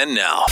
And now,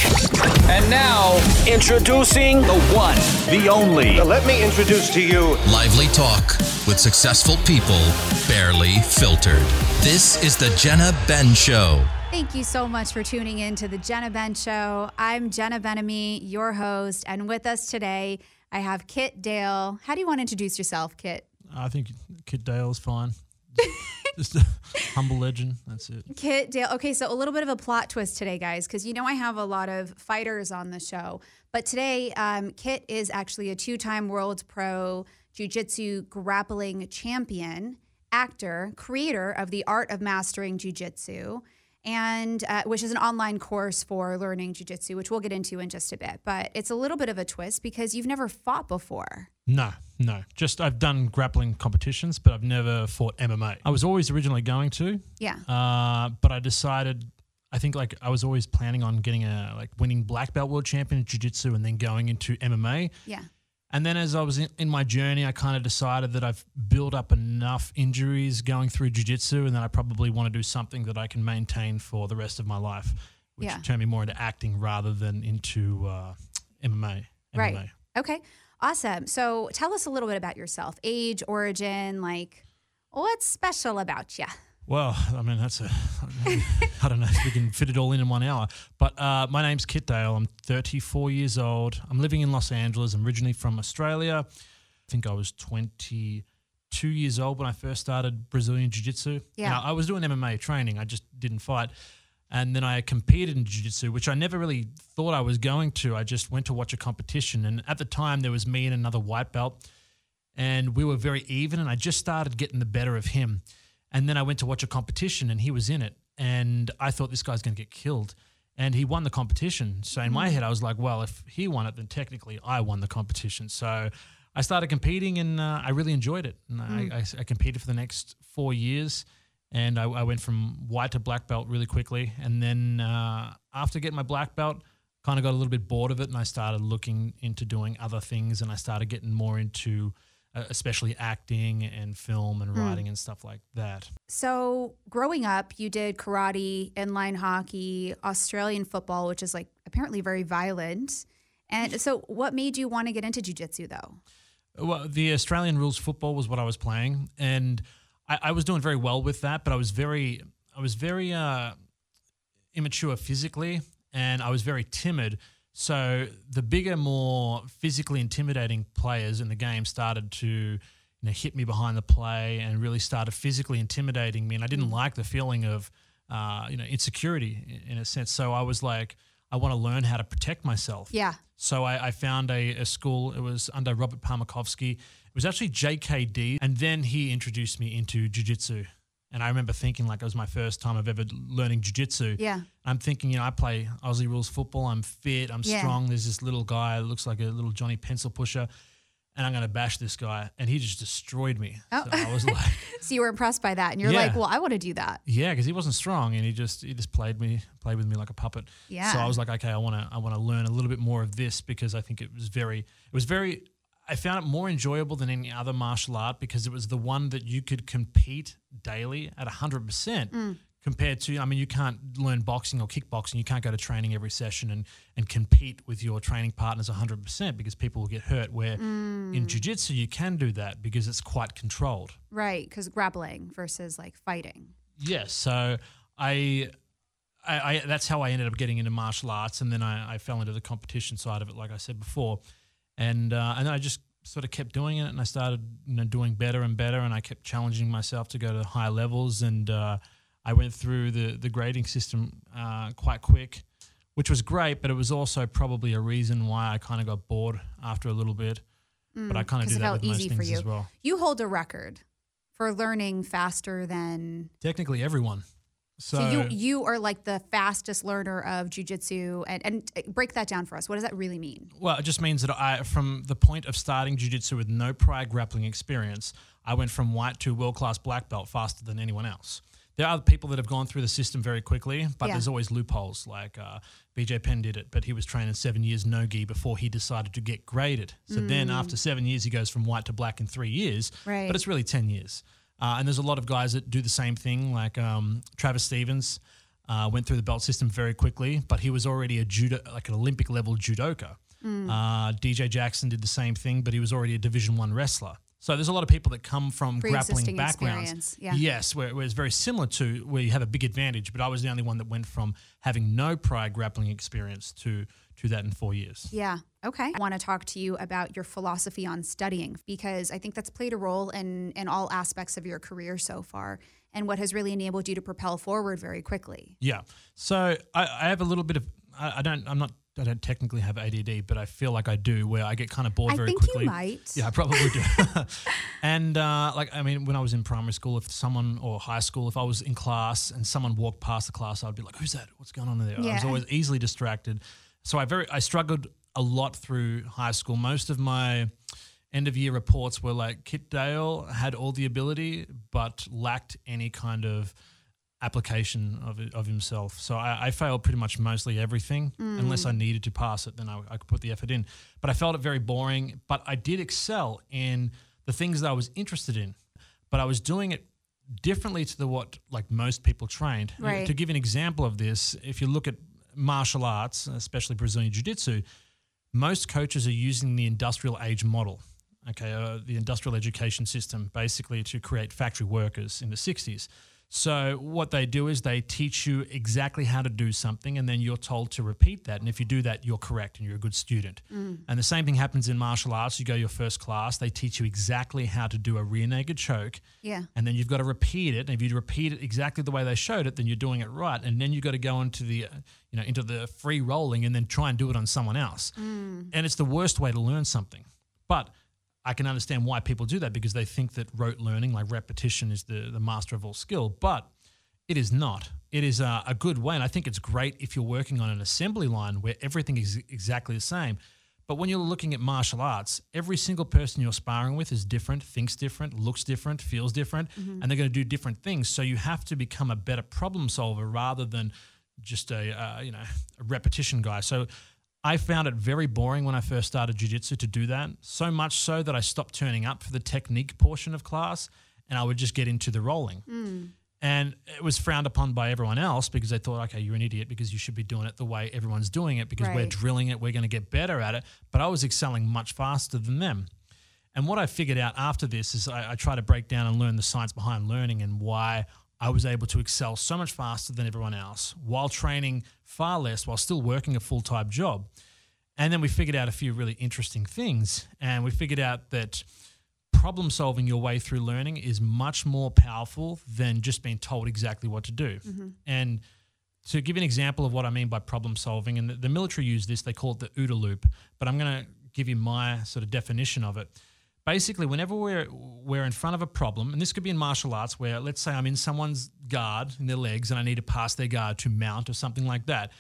And now, Introducing the one, the only. Let me introduce to you lively talk with successful people, barely filtered. This is the Jenna Ben Show. Thank you so much for tuning in to the Jenna Ben Show. I'm Jenna Ben-Ami, your host, and with us today, I have Kit Dale. How do you want to introduce yourself, Kit? I think Kit Dale's fine. Just a humble legend. That's it. Kit Dale. Okay, so a little bit of a plot twist today, guys, because you know I have a lot of fighters on the show. But today, um, Kit is actually a two time world pro jiu jitsu grappling champion, actor, creator of The Art of Mastering Jiu Jitsu. And uh, which is an online course for learning jujitsu, which we'll get into in just a bit. But it's a little bit of a twist because you've never fought before. No, no. Just I've done grappling competitions, but I've never fought MMA. I was always originally going to, Yeah. uh, but I decided. I think like I was always planning on getting a like winning black belt world champion in jiu-jitsu and then going into MMA. Yeah. And then as I was in, in my journey, I kind of decided that I've built up enough injuries going through jiu-jitsu and that I probably want to do something that I can maintain for the rest of my life, which Yeah. turned me more into acting rather than into uh, MMA. Right. MMA. Okay. Awesome. So tell us a little bit about yourself age, origin, like what's special about you? Well, I mean, that's a, I don't know if we can fit it all in in one hour. But uh, my name's Kit Dale. I'm 34 years old. I'm living in Los Angeles. I'm originally from Australia. I think I was 22 years old when I first started Brazilian Jiu Jitsu. Yeah. Now, I was doing MMA training, I just didn't fight. And then I competed in Jiu Jitsu, which I never really thought I was going to. I just went to watch a competition. And at the time, there was me and another white belt and we were very even and I just started getting the better of him. And then I went to watch a competition and he was in it. And I thought this guy's going to get killed. And he won the competition. So in my head I was like, well, if he won it then technically I won the competition. So I started competing and uh, I really enjoyed it. And I, I, I competed for the next 4 years. And I, I went from white to black belt really quickly. And then uh, after getting my black belt kind of got a little bit bored of it. And I started looking into doing other things. And I started getting more into especially acting and film and writing and stuff like that. So growing up, you did karate, inline hockey, Australian football, which is like apparently very violent. And so what made you want to get into jujitsu though? Well, the Australian rules football was what I was playing, and I, I was doing very well with that. But I was very, I was very uh, immature physically, and I was very timid. So the bigger, more physically intimidating players in the game started to, you know, hit me behind the play and really started physically intimidating me, and I didn't like the feeling of, uh, you know, insecurity in, in a sense. So I was like, I want to learn how to protect myself. Yeah. So I, I found a, a school. It was under Robert Parmakovsky. It was actually JKD, and then he introduced me into jujitsu. And I remember thinking like it was my first time I've ever learning jujitsu. Yeah. I'm thinking, you know, I play Aussie rules football. I'm fit. I'm Yeah. strong. There's this little guy that looks like a little Johnny pencil pusher, and I'm gonna bash this guy. And he just destroyed me. Oh. So I was like, So you were impressed by that and you're Yeah. like, well, I want to do that. yeah, because he wasn't strong, and he just he just played me played with me like a puppet. Yeah. So I was like, okay, I want to I want to learn a little bit more of this because I think it was very it was very I found it more enjoyable than any other martial art because it was the one that you could compete daily at hundred percent. Mm. Compared to, I mean, you can't learn boxing or kickboxing. You can't go to training every session and, and compete with your training partners 100% because people will get hurt. Where in mm. jiu-jitsu, you can do that because it's quite controlled. Right. Because grappling versus like fighting. Yes. So I, I, I, that's how I ended up getting into martial arts, and then I, I fell into the competition side of it, like I said before, and uh, and then I just sort of kept doing it, and I started you know doing better and better, and I kept challenging myself to go to higher levels, and uh, I went through the the grading system uh, quite quick, which was great, but it was also probably a reason why I kind of got bored after a little bit. But I kind of do that with most things you. as well. You hold a record for learning faster than Technically, everyone. So, So, you you are like the fastest learner of jujitsu, and and break that down for us. What does that really mean? Well, it just means that I, from the point of starting jiu-jitsu with no prior grappling experience, I went from white to world-class black belt faster than anyone else. There are people that have gone through the system very quickly, but Yeah. there's always loopholes. Like uh, BJ Penn did it, but he was training seven years no gi before he decided to get graded. So then after seven years, he goes from white to black in three years. Right. But it's really 10 years. Uh, and there's a lot of guys that do the same thing, like um, Travis Stevens. uh, went through the belt system very quickly, but he was already a judo, like an Olympic level judoka. Uh, DJ Jackson did the same thing, but he was already a Division One wrestler. So there's a lot of people that come from grappling backgrounds. yeah. Yes, where, where it's very similar to where you have a big advantage. But I was the only one that went from having no prior grappling experience to to that in four years. Yeah. Okay. I want to talk to you about your philosophy on studying because I think that's played a role in in all aspects of your career so far and what has really enabled you to propel forward very quickly. Yeah. So I, I have a little bit of I, I don't I'm not I don't technically have ADD, but I feel like I do, where I get kind of bored I very think you quickly. might. Yeah, I probably do. and uh, like I mean, when I was in primary school, if someone or high school, if I was in class and someone walked past the class, I'd be like, "Who's that? What's going on there?" I was always easily distracted. So I very I struggled a lot through high school. Most of my end of year reports were like Kit Dale had all the ability but lacked any kind of application of, of himself. So I, I failed pretty much mostly everything. Mm. Unless I needed to pass it, then I, I could put the effort in. But I felt it very boring. But I did excel in the things that I was interested in. But I was doing it differently to the what like most people trained. Right. To give an example of this, if you look at martial arts, especially Brazilian Jiu-Jitsu, most coaches are using the industrial age model, okay, uh, the industrial education system, basically to create factory workers in the 60s. So what they do is they teach you exactly how to do something, and then you're told to repeat that. And if you do that, you're correct and you're a good student. And the same thing happens in martial arts. You go your first class, they teach you exactly how to do a rear naked choke, Yeah. and then you've got to repeat it. And if you repeat it exactly the way they showed it, then you're doing it right. And then you've got to go into the, uh, you know, into the free rolling, and then try and do it on someone else. And it's the worst way to learn something. But I can understand why people do that because they think that rote learning, like repetition, is the the master of all skill. But it is not. It is a, a good way, and I think it's great if you're working on an assembly line where everything is exactly the same. But when you're looking at martial arts, every single person you're sparring with is different, thinks different, looks different, feels different, and they're going to do different things. So you have to become a better problem solver rather than just a uh, you know a repetition guy. So I found it very boring when I first started jiu-jitsu to do that. So much so that I stopped turning up for the technique portion of class and I would just get into the rolling. Mm. And it was frowned upon by everyone else because they thought, okay, you're an idiot because you should be doing it the way everyone's doing it because we're drilling it, we're going to get better at it. But I was excelling much faster than them. And what I figured out after this is I, I try to break down and learn the science behind learning and why I was able to excel so much faster than everyone else while training far less while still working a full time job. And then we figured out a few really interesting things. And we figured out that problem solving your way through learning is much more powerful than just being told exactly what to do. Mm-hmm. And to give you an example of what I mean by problem solving, and the, the military use this, they call it the OODA loop, but I'm going to give you my sort of definition of it. Basically, whenever we're we're in front of a problem, and this could be in martial arts, where let's say I'm in someone's guard in their legs, and I need to pass their guard to mount or something like that.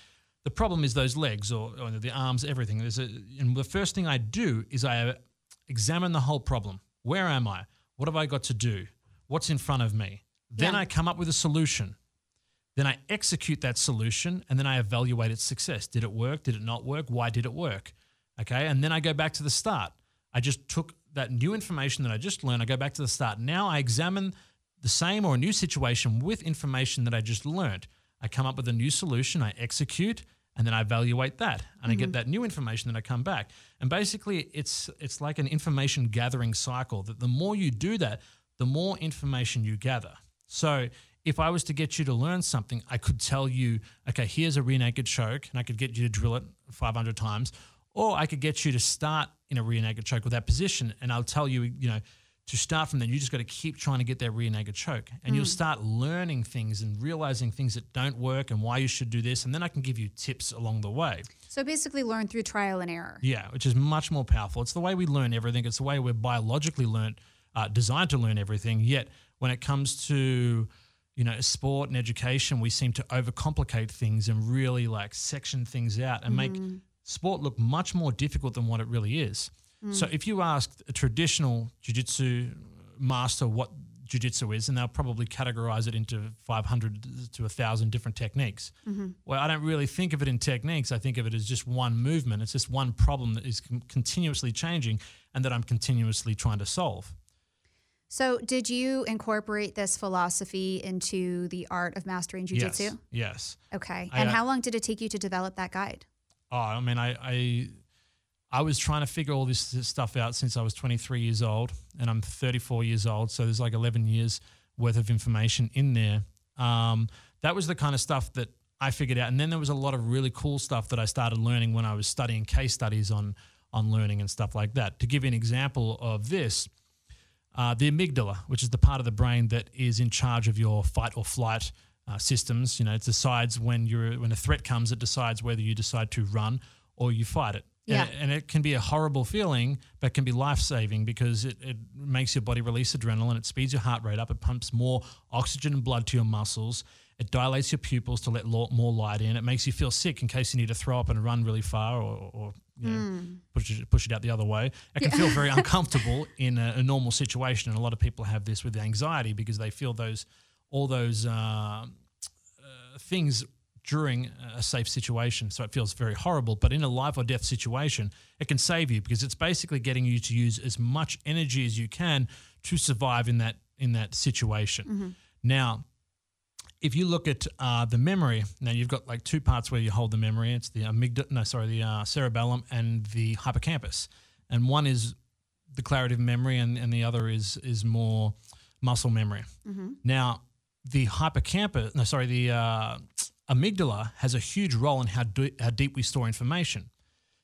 The problem is those legs or, or the arms, everything. There's a, and the first thing I do is I examine the whole problem. Where am I? What have I got to do? What's in front of me? Then Yeah. I come up with a solution. Then I execute that solution and then I evaluate its success. Did it work? Did it not work? Why did it work? Okay. And then I go back to the start. I just took that new information that I just learned. I go back to the start. Now I examine the same or a new situation with information that I just learned. I come up with a new solution, I execute, and then I evaluate that. And I get mm-hmm. that new information, then I come back. And basically it's it's like an information gathering cycle that the more you do that, the more information you gather. So if I was to get you to learn something, I could tell you, okay, here's a rear naked choke, and I could get you to drill it 500 times, or I could get you to start in a rear naked choke with that position, and I'll tell you, you know, to start from there, you just got to keep trying to get that rear naked choke, and you'll start learning things and realizing things that don't work and why you should do this, and then I can give you tips along the way. So basically, learn through trial and error. Yeah, which is much more powerful. It's the way we learn everything. It's the way we're biologically learned, uh, designed to learn everything. Yet when it comes to you know sport and education, we seem to overcomplicate things and really like section things out and make sport look much more difficult than what it really is. Hmm. So if you ask a traditional jiu-jitsu master what jiu-jitsu is and they'll probably categorize it into 500 to 1000 different techniques mm-hmm. well i don't really think of it in techniques i think of it as just one movement it's just one problem that is con- continuously changing and that i'm continuously trying to solve So, did you incorporate this philosophy into the art of mastering jujitsu? Yes. Yes. Okay. I- and I- how long did it take you to develop that guide? Oh, I mean, I, I I was trying to figure all this, stuff out since I was 23 years old, and I'm 34 years old. So there's like 11 years worth of information in there. Um, that was the kind of stuff that I figured out, and then there was a lot of really cool stuff that I started learning when I was studying case studies on on learning and stuff like that. To give you an example of this, uh, the amygdala, which is the part of the brain that is in charge of your fight or flight uh, systems. You know, it decides when you're when a threat comes, it decides whether you decide to run or you fight it. Yeah. And, and it can be a horrible feeling, but can be life saving because it, it makes your body release adrenaline. It speeds your heart rate up. It pumps more oxygen and blood to your muscles. It dilates your pupils to let more light in. It makes you feel sick in case you need to throw up and run really far or, or you know, push, it, push it out the other way. It can feel very uncomfortable in a, a normal situation. And a lot of people have this with anxiety because they feel those all those uh, uh, things during a safe situation. So it feels very horrible. But in a life or death situation, it can save you because it's basically getting you to use as much energy as you can to survive in that in that situation. Now, if you look at uh, the memory, now you've got like two parts where you hold the memory. It's the amygdala, no, sorry, the uh, cerebellum and the hippocampus, and one is declarative memory, and, and the other is is more muscle memory. Now, the hippocampus, no, sorry, the uh, amygdala has a huge role in how do, how deep we store information.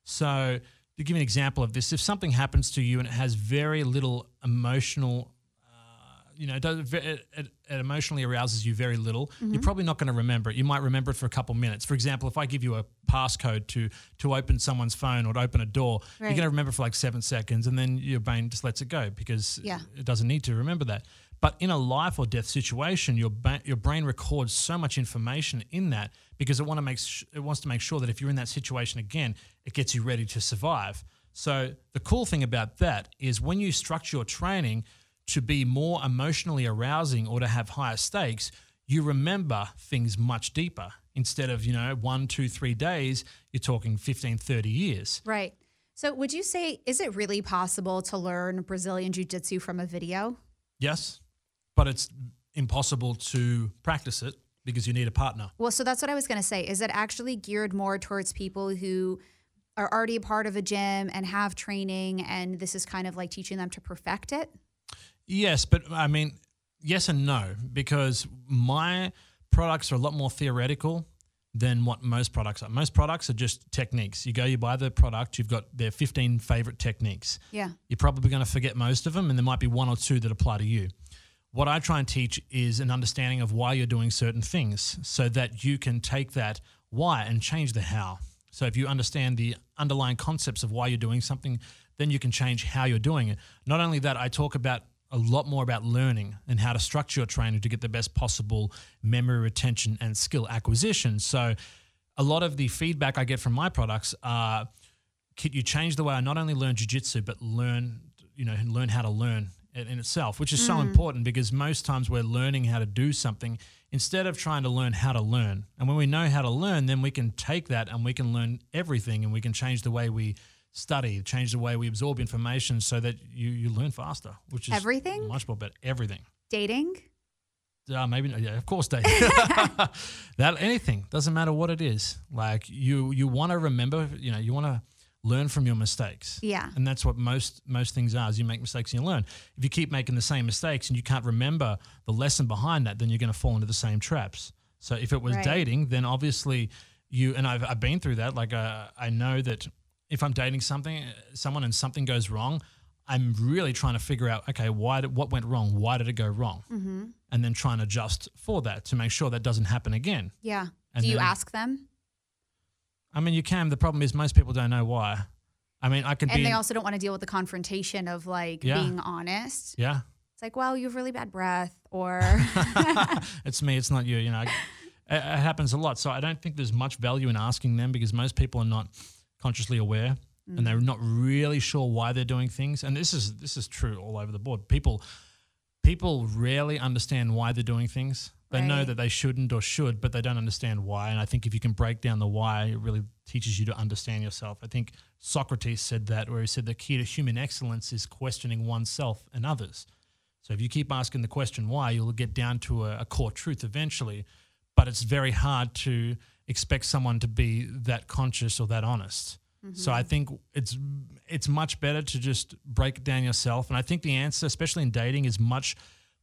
So, to give you an example of this, if something happens to you and it has very little emotional you know, it, it, it, emotionally arouses you very little, you're probably not going to remember it. You might remember it for a couple minutes. For example, if I give you a passcode to to open someone's phone or to open a door, you're going to remember for like seven seconds, and then your brain just lets it go because Yeah. it doesn't need to remember that. But in a life or death situation, your ba- your brain records so much information in that because it want to make sh- it wants to make sure that if you're in that situation again, it gets you ready to survive. So the cool thing about that is when you structure your training to be more emotionally arousing or to have higher stakes, you remember things much deeper. Instead of, you know, one, two, three days, you're talking 15, 30 years. Right. So, would you say, is it really possible to learn Brazilian Jiu Jitsu from a video? Yes, but it's impossible to practice it because you need a partner. Well, so that's what I was going to say. Is it actually geared more towards people who are already a part of a gym and have training, and this is kind of like teaching them to perfect it? Yes, but I mean, yes and no, because my products are a lot more theoretical than what most products are. Most products are just techniques. You go, you buy the product, you've got their 15 favorite techniques. Yeah. You're probably going to forget most of them, and there might be one or two that apply to you. What I try and teach is an understanding of why you're doing certain things so that you can take that why and change the how. So if you understand the underlying concepts of why you're doing something, then you can change how you're doing it. Not only that, I talk about a lot more about learning and how to structure your training to get the best possible memory retention and skill acquisition. So a lot of the feedback I get from my products are you change the way I not only learn jujitsu but learn you know learn how to learn in, itself, which is so important because most times we're learning how to do something instead of trying to learn how to learn. And when we know how to learn, then we can take that and we can learn everything and we can change the way we study, change the way we absorb information so that you, you learn faster, which is Everything? much more better. Everything. Dating? Uh, maybe not- yeah, of course they that anything doesn't matter what it is. Like you you want to remember, you know, you want to learn from your mistakes. Yeah. And that's what most most things are. Is you make mistakes and you learn. If you keep making the same mistakes and you can't remember the lesson behind that, then you're going to fall into the same traps. So if it was Right. dating, then obviously you and I've I've been through that. Like uh, I know that if I'm dating something someone and something goes wrong, I'm really trying to figure out okay why did, what went wrong? Why did it go wrong? Mm-hmm. And then try and adjust for that to make sure that doesn't happen again. Yeah. And Do you then- ask them? I mean, you can. The problem is most people don't know why. I mean, I can be. And they in- also don't want to deal with the confrontation of like Yeah. being honest. yeah. It's like, well, you have really bad breath, or it's me. It's not you. You know, it, it happens a lot. So I don't think there's much value in asking them because most people are not consciously aware and mm. they're not really sure why they're doing things. And this is this is true all over the board. People people rarely understand why they're doing things. They know that they shouldn't or should, but they don't understand why. And I think if you can break down the why, it really teaches you to understand yourself. I think Socrates said that, where he said the key to human excellence is questioning oneself and others. So if you keep asking the question why, you'll get down to a, a core truth eventually. But it's very hard to expect someone to be that conscious or that honest. So I mm-hmm. think it's it's much better to just break it down yourself. And I think the answer, especially in dating, is much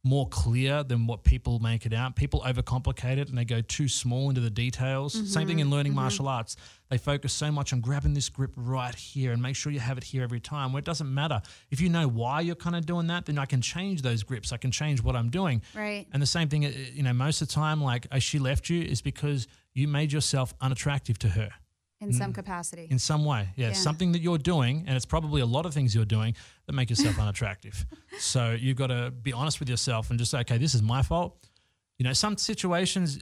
more clear than what people make it out. People overcomplicate it and they go too small into the details. Same thing in learning martial arts. They focus so much on grabbing this grip right here and make sure you have it here every time. Where it doesn't matter. If you know why you're kind of doing that, then I can change those grips. I can change what I'm doing. Right. And the same thing, uh, you know, most of the time, like uh, she left you is because you made yourself unattractive to her in mm. some capacity. in some way. Yeah, Yeah. something that you're doing, and it's probably a lot of things you're doing that make yourself unattractive. So you've got to be honest with yourself and just say, okay, this is my fault. You know, some situations,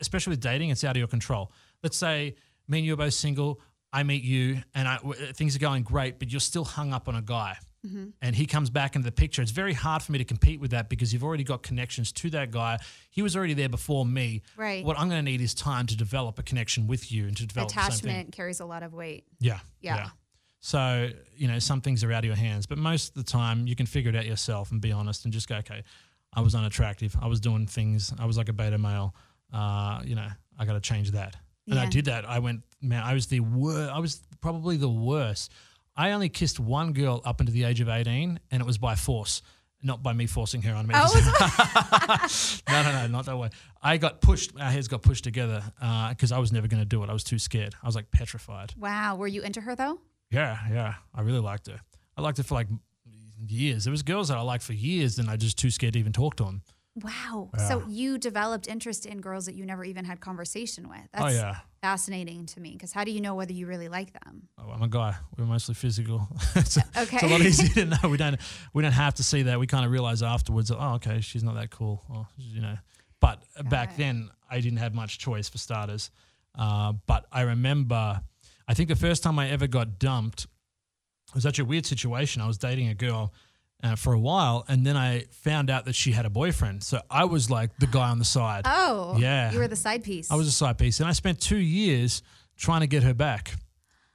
especially with dating, it's out of your control. Let's say me and you are both single. I meet you, and I, things are going great, but you're still hung up on a guy. And he comes back into the picture. It's very hard for me to compete with that because you've already got connections to that guy. He was already there before me. Right. What I'm going to need is time to develop a connection with you and to develop the same thing. Attachment carries a lot of weight. Yeah. Yeah. So, you know, some things are out of your hands, but most of the time you can figure it out yourself and be honest and just go, okay, I was unattractive. I was doing things. I was like a beta male. Uh, you know, I got to change that. And I did that. I went, man, I was the worst. I was probably the worst. I only kissed one girl up until the age of 18, and it was by force, not by me forcing her on me. Oh, no, no, no, not that way. I got pushed. Our heads got pushed together uh, because I was never going to do it. I was too scared. I was like petrified. wow. Were you into her though? Yeah, yeah. I really liked her. I liked her for like years. There was girls that I liked for years, and I just too scared to even talk to them. Wow. So you developed interest in girls that you never even had conversation with. Oh, That's Oh yeah. Fascinating to me because how do you know whether you really like them? Oh, I'm a guy. We're mostly physical. it's, a, it's a lot easier to know. We don't we don't have to see that. We kind of realize afterwards. Oh, okay, she's not that cool. Or, you know. But back it. then, I didn't have much choice for starters. Uh, but I remember, I think the first time I ever got dumped was such a weird situation. I was dating a girl. Uh, for a while, and then I found out that she had a boyfriend. So I was like the guy on the side. Oh, Yeah. You were the side piece. I was a side piece, and I spent two years trying to get her back.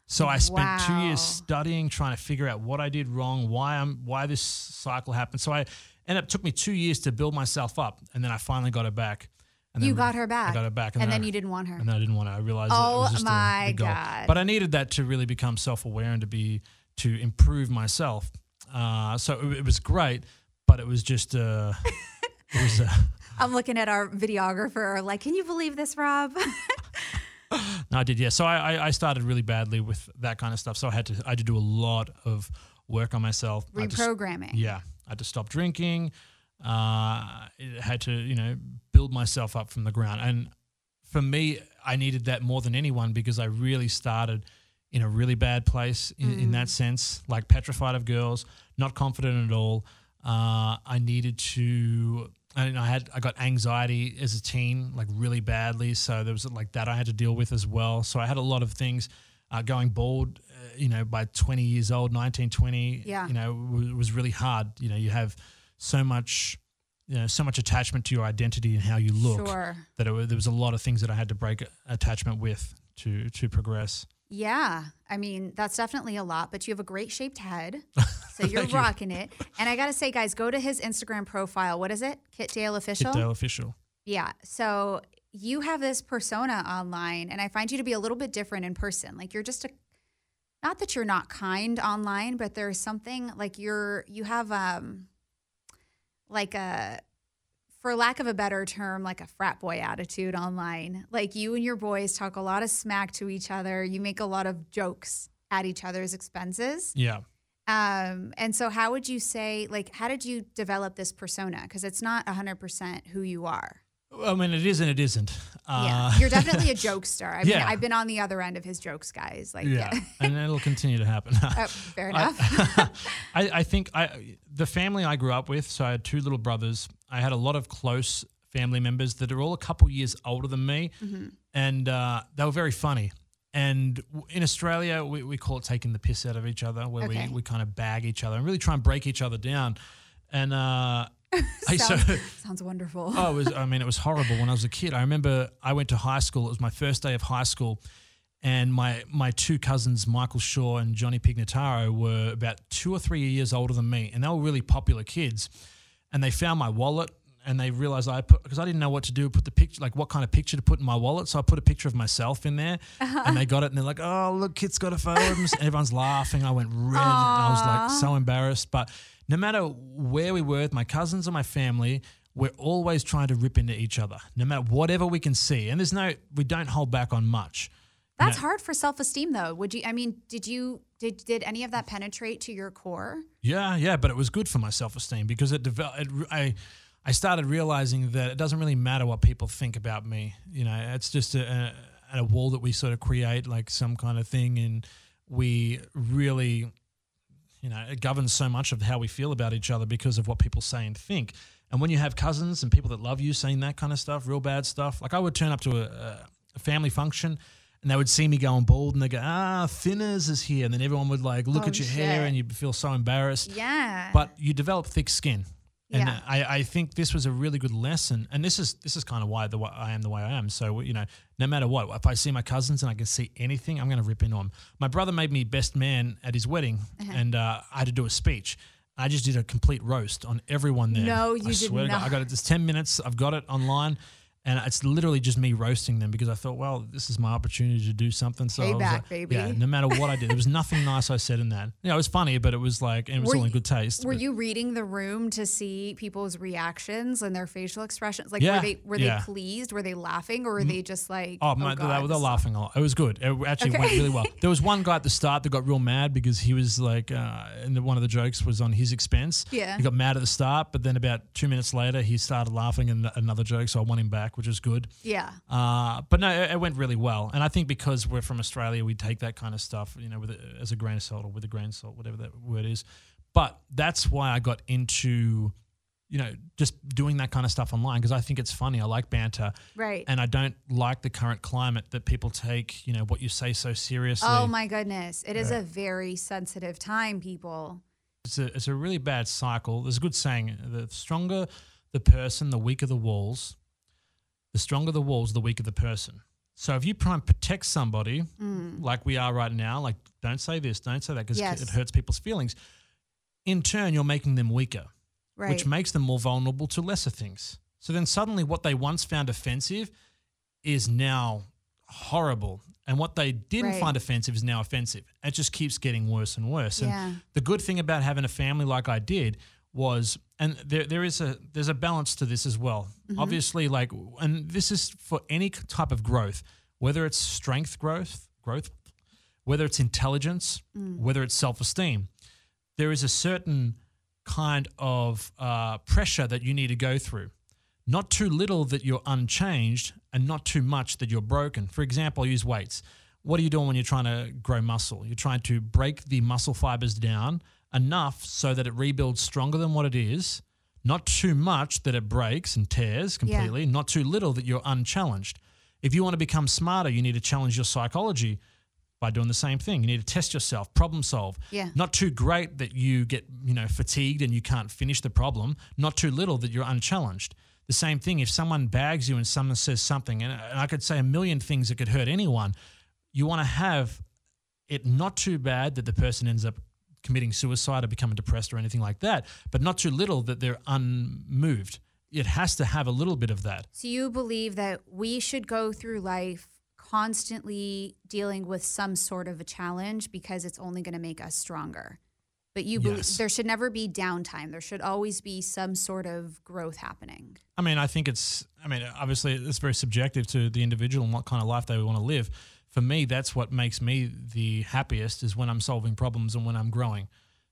So I spent two years studying, trying to figure out what I did wrong, why I'm, why this cycle happened. So I ended up took me two years to build myself up, and then I finally got her back. And You then got her back. I got her back, And then I- you didn't want her. And then I didn't want to. I realized Oh a my big goal. God. But I needed that to really become self-aware and to be to improve myself. Uh, so it, it was great, but it was just uh, it was. Uh, I'm looking at our videographer, like, can you believe this, Rob? No, I did, yeah. So I, I, I started really badly with that kind of stuff. So I had to I had to do a lot of work on myself. I Reprogramming. yeah, I had to stop drinking. Uh, I had to you know build myself up from the ground. And for me, I needed that more than anyone because I really started in a really bad place in, in that sense, like petrified of girls, not confident at all. Uh, I needed to, and I had, I got anxiety as a teen, like really badly. So there was like that I had to deal with as well. So I had a lot of things. Uh, going bald, uh, you know, by 20 years old, 19, 20, Yeah. you know, was, was really hard. You know, you have so much, you know, so much attachment to your identity and how you look Sure. that it, there was a lot of things that I had to break attachment with to to progress. Yeah. I mean, that's definitely a lot, but you have a great shaped head. So you're rocking it. And I got to say, guys, go to his Instagram profile. What is it? Kit Dale Official? Kit Dale official. Yeah. So you have this persona online, and I find you to be a little bit different in person. Like you're just a, not that you're not kind online, but there's something like you're, you have, um, like a, for lack of a better term, like a frat boy attitude online. Like you and your boys talk a lot of smack to each other. You make a lot of jokes at each other's expenses. Yeah. Um, and so how would you say, like, how did you develop this persona? Because it's not 100% who you are. I mean, it is and it isn't. Yeah, Uh, you're definitely a jokester. I mean, Yeah. I've been on the other end of his jokes, guys. Like, yeah, yeah, and it'll continue to happen. Oh, fair enough. I, I think I the family I grew up with. So I had two little brothers. I had a lot of close family members that are all a couple years older than me, Mm-hmm. and uh, they were very funny. And in Australia, we, we call it taking the piss out of each other, where Okay. we, we kind of bag each other and really try and break each other down. And uh, I, so, sounds, sounds wonderful. Oh, it was. I mean, it was horrible when I was a kid. I remember I went to high school. It was my first day of high school, and my my two cousins, Michael Shaw and Johnny Pignataro, were about two or three years older than me, and they were really popular kids. And they found my wallet and they realized I put because I didn't know what to do, put the picture like what kind of picture to put in my wallet. So I put a picture of myself in there, uh-huh. and they got it, and they're like, "Oh, look, Kit's got a photo." of him." And everyone's laughing. I went red, and I was like so embarrassed. But no matter where we were with my cousins or my family, we're always trying to rip into each other, no matter whatever we can see. And there's no, we don't hold back on much. That's hard for self esteem, though. Would you? I mean, did you did did any of that penetrate to your core? Yeah, yeah, but it was good for my self esteem because it developed. It, I I started realizing that it doesn't really matter what people think about me. You know, it's just a, a, a wall that we sort of create, like some kind of thing, and we really, you know, it governs so much of how we feel about each other because of what people say and think. And when you have cousins and people that love you saying that kind of stuff, real bad stuff, like I would turn up to a, a family function. And they would see me going bald, and they go, "Ah, Thinners is here," and then everyone would like look Oh, at your hair, and you'd feel so embarrassed Yeah. but you develop thick skin. And Yeah. I, I think this was a really good lesson, and this is this is kind of why the way I am the way I am. So you know, no matter what, if I see my cousins and I can see anything, I'm going to rip into them. My brother made me best man at his wedding, Uh-huh. and uh, I had to do a speech. I just did a complete roast on everyone there. No, I you did swear to God, I got it. It's ten minutes. I've got it online. And it's literally just me roasting them because I thought, well, this is my opportunity to do something. So I was Payback, like, baby. Yeah, no matter what I did, there was nothing nice I said in that. Yeah, it was funny, but it was like, and it was Were all in good taste. Were but- you reading the room to see people's reactions and their facial expressions? Like, Yeah, were they were yeah. they pleased? Were they laughing, or were they just like, Oh, oh, my, God, they, were- they're laughing a lot. It was good. It actually went really well. There was one guy at the start that got real mad because he was like, uh, and one of the jokes was on his expense. Yeah. He got mad at the start, but then about two minutes later, he started laughing and another joke, so I won him back, which is good. Yeah. Uh, but no, it, it went really well, and I think because we're from Australia, we take that kind of stuff, you know, with a, as a grain of salt or with a grain of salt, whatever that word is. But that's why I got into, you know, just doing that kind of stuff online because I think it's funny. I like banter, Right. and I don't like the current climate that people take, you know, what you say so seriously. oh my goodness, it is a very sensitive time, people. It's a it's a really bad cycle. There's a good saying: the stronger the person, the weaker the walls. The stronger the walls, the weaker the person. So if you try and protect somebody, mm. like we are right now, like don't say this, don't say that, because Yes. it hurts people's feelings. In turn, you're making them weaker, Right. which makes them more vulnerable to lesser things. So then suddenly, what they once found offensive is now horrible, and what they didn't Right. find offensive is now offensive. It just keeps getting worse and worse. And the good thing about having a family like I did was, and there there is a there's a balance to this as well. Obviously, like, and this is for any type of growth, whether it's strength growth, growth, whether it's intelligence, whether it's self esteem. There is a certain kind of uh, pressure that you need to go through. Not too little that you're unchanged, and not too much that you're broken. For example, I use weights. What are you doing when you're trying to grow muscle? You're trying to break the muscle fibers down enough so that it rebuilds stronger than what it is, not too much that it breaks and tears completely, not too little that you're unchallenged. If you want to become smarter, you need to challenge your psychology by doing the same thing. You need to test yourself, problem solve. Yeah. Not too great that you get, you know, fatigued and you can't finish the problem, not too little that you're unchallenged. The same thing if someone bags you and someone says something, and I could say a million things that could hurt anyone, you want to have it not too bad that the person ends up committing suicide or becoming depressed or anything like that, but not too little that they're unmoved. It has to have a little bit of that. So you believe that we should go through life constantly dealing with some sort of a challenge because it's only going to make us stronger. But you believe Yes. there should never be downtime. There should always be some sort of growth happening. I mean, I think it's, I mean, obviously it's very subjective to the individual and what kind of life they want to live. For me, that's what makes me the happiest is when I'm solving problems and when I'm growing.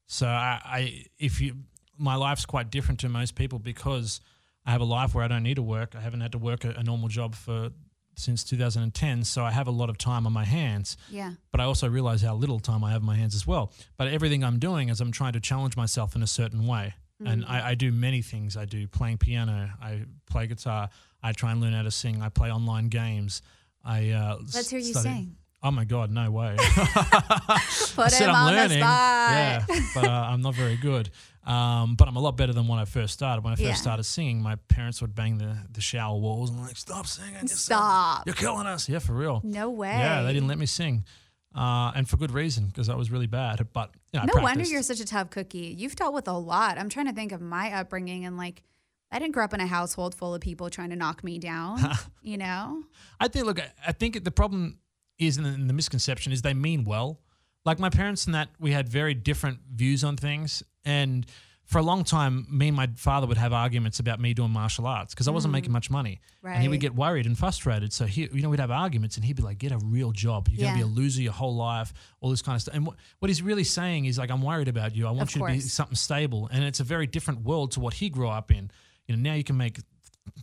So I, I if you, my life's quite different to most people because I have a life where I don't need to work. I haven't had to work a, a normal job for since 2010. So I have a lot of time on my hands Yeah. but I also realize how little time I have in my hands as well. But everything I'm doing is I'm trying to challenge myself in a certain way. And I, mm. I do many things. I do playing piano, I play guitar, I try and learn how to sing, I play online games. I uh, Let's hear you study- sing. Oh my God, no way. Put I said him I'm on learning. the spot. Yeah, but uh, I'm not very good. Um, but I'm a lot better than when I first started. When I first Yeah. started singing, my parents would bang the, the shower walls and like, stop singing. Stop. You're killing us. Yeah, for real. No way. Yeah, they didn't let me sing. uh, and for good reason because I was really bad. But you know, No wonder you're such a tough cookie. You've dealt with a lot. I'm trying to think of my upbringing and like I didn't grow up in a household full of people trying to knock me down. you know? I think. Look, I- think the problem is, and the misconception is, they mean well. Like my parents and that, we had very different views on things, and for a long time, me and my father would have arguments about me doing martial arts because I wasn't making much money, and he would Mm. Get worried and frustrated. So he, you know, we'd have arguments, and he'd be like, "Get a real job. You're going to be a loser your whole life." All this kind of stuff. And what, what he's really saying is like, "I'm worried about you. I want Of you to be something stable." And it's a very different world to what he grew up in. You know, now you can make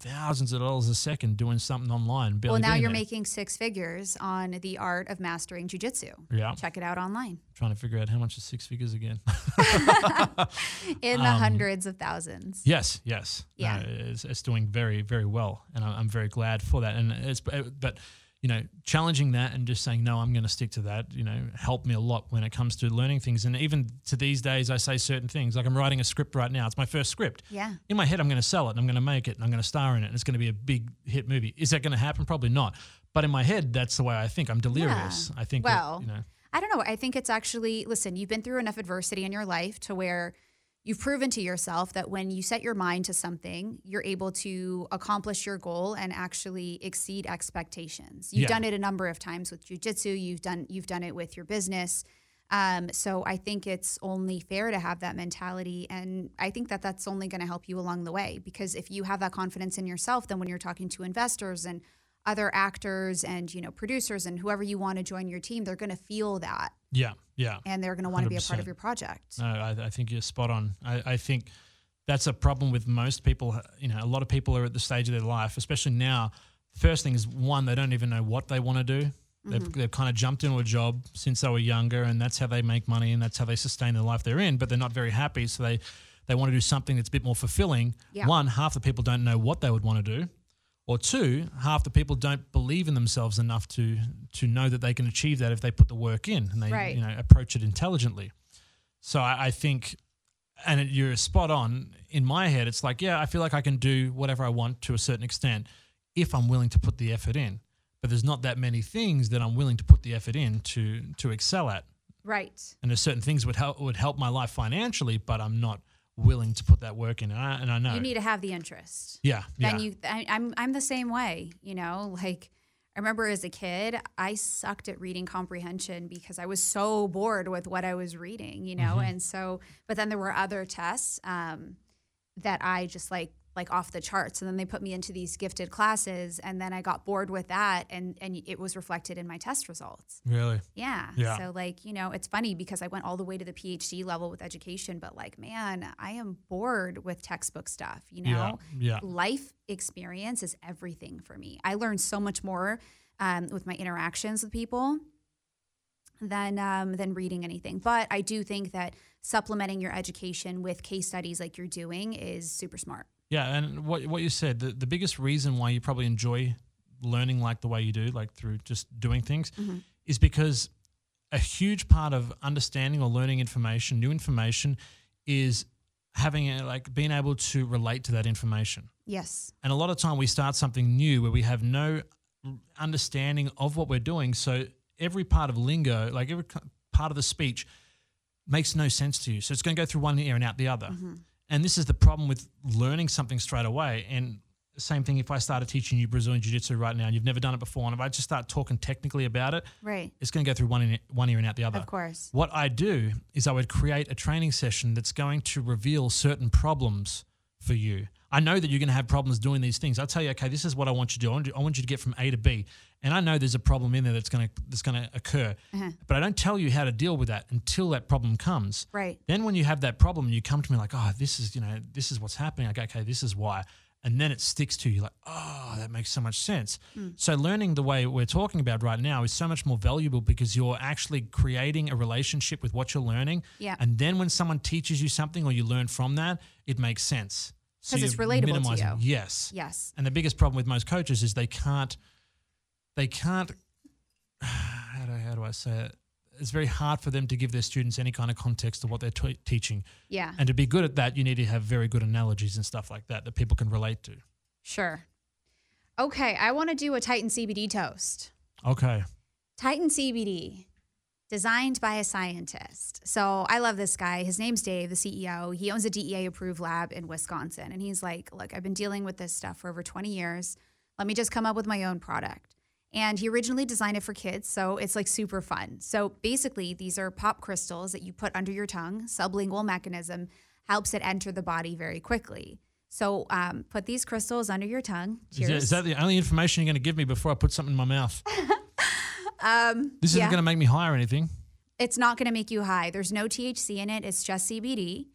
thousands of dollars a second doing something online. Well, now you're there. making six figures on the art of mastering jujitsu. Yeah. Check it out online trying to figure out how much is six figures again. in the Um, hundreds of thousands. yes, yes, No, Yeah. it's, it's doing very, very well, and I'm very glad for that. And it's but you know, challenging that and just saying no, I'm going to stick to that. You know, helped me a lot when it comes to learning things. And even to these days, I say certain things like I'm writing a script right now. It's my first script. Yeah. In my head, I'm going to sell it, and I'm going to make it, and I'm going to star in it, and it's going to be a big hit movie. Is that going to happen? Probably not. But in my head, that's the way I think. I'm delirious. I think. that, Well, you know. I don't know. I think it's actually, listen, you've been through enough adversity in your life to where you've proven to yourself that when you set your mind to something, you're able to accomplish your goal and actually exceed expectations. You've Yeah. done it a number of times with jujitsu. You've done you've done it with your business. Um, so I think it's only fair to have that mentality, and I think that that's only going to help you along the way. Because if you have that confidence in yourself, then when you're talking to investors and other actors and you know producers and whoever you want to join your team, they're going to feel that Yeah, yeah. and they're going to want to be a part of your project. No, I, I think you're spot on. I, I think that's a problem with most people. Uh, you know, a lot of people are at the stage of their life, especially now. First thing is one, they don't even know what they want to do. They've, mm-hmm. they've kind of jumped into a job since they were younger, and that's how they make money and that's how they sustain the life they're in. But they're not very happy, so they they want to do something that's a bit more fulfilling. Yeah. One, half the people don't know what they would want to do, or two, half the people don't believe in themselves enough to to know that they can achieve that if they put the work in and they Right. you know approach it intelligently. So I, I think, and it, you're spot on. In my head, it's like, yeah, I feel like I can do whatever I want to a certain extent if I'm willing to put the effort in. But there's not that many things that I'm willing to put the effort in to to excel at. Right. And there's certain things would help would help my life financially, but I'm not willing to put that work in. And I, and I know. You need to have the interest. yeah, yeah. Then you, I, I'm, I'm the same way. You know, like I remember as a kid, I sucked at reading comprehension because I was so bored with what I was reading. You know, Mm-hmm. and so, but then there were other tests um, that I just like like off the charts and then they put me into these gifted classes and then I got bored with that and and it was reflected in my test results. really. Yeah. Yeah. So like, you know, it's funny because I went all the way to the PhD level with education, but like, man, I am bored with textbook stuff, you know? Yeah, yeah. Life experience is everything for me. I learned so much more um, with my interactions with people than um, than reading anything. But I do think that supplementing your education with case studies like you're doing is super smart. Yeah, and what what you said, the, the biggest reason why you probably enjoy learning like the way you do, like through just doing things, mm-hmm. is because a huge part of understanding or learning information, new information, is having a, like being able to relate to that information. Yes. And a lot of time we start something new where we have no understanding of what we're doing. So every part of lingo, like every part of the speech, makes no sense to you. So it's going to go through one ear and out the other. Mm-hmm. And this is the problem with learning something straight away. And same thing if I started teaching you Brazilian Jiu Jitsu right now and you've never done it before, and if I just start talking technically about it, Right. it's going to go through one ear, one ear and out the other. Of course. What I do is I would create a training session that's going to reveal certain problems for you. I know that you're going to have problems doing these things. I tell you, okay, this is what I want you to do. I want you, I want you to get from A to B, and I know there's a problem in there that's going to that's going to occur, uh-huh. but I don't tell you how to deal with that until that problem comes. Right. Then when you have that problem, you come to me like, oh, this is you know this is what's happening. Like, okay, this is why. And then it sticks to you like, oh, that makes so much sense. Hmm. So learning the way we're talking about right now is so much more valuable because you're actually creating a relationship with what you're learning. Yeah. And then when someone teaches you something or you learn from that, it makes sense. So 'Cause it's relatable to you. Yes. Yes. And the biggest problem with most coaches is they can't, they can't, how do, how do I say it? It's very hard for them to give their students any kind of context to what they're t- teaching. Yeah. And to be good at that, you need to have very good analogies and stuff like that that people can relate to. Sure. Okay, I want to do a Titan CBD toast. Okay. Titan CBD designed by a scientist. So I love this guy. His name's Dave, the CEO. He owns a DEA approved lab in Wisconsin. And he's like, Look, I've been dealing with this stuff for over 20 years. Let me just come up with my own product. And he originally designed it for kids. So it's like super fun. So basically, these are pop crystals that you put under your tongue, sublingual mechanism helps it enter the body very quickly. So um, put these crystals under your tongue. Is that, is that the only information you're going to give me before I put something in my mouth? um, This isn't yeah. going to make me high or anything. it's not going to make you high. There's no THC in it. It's just CBD.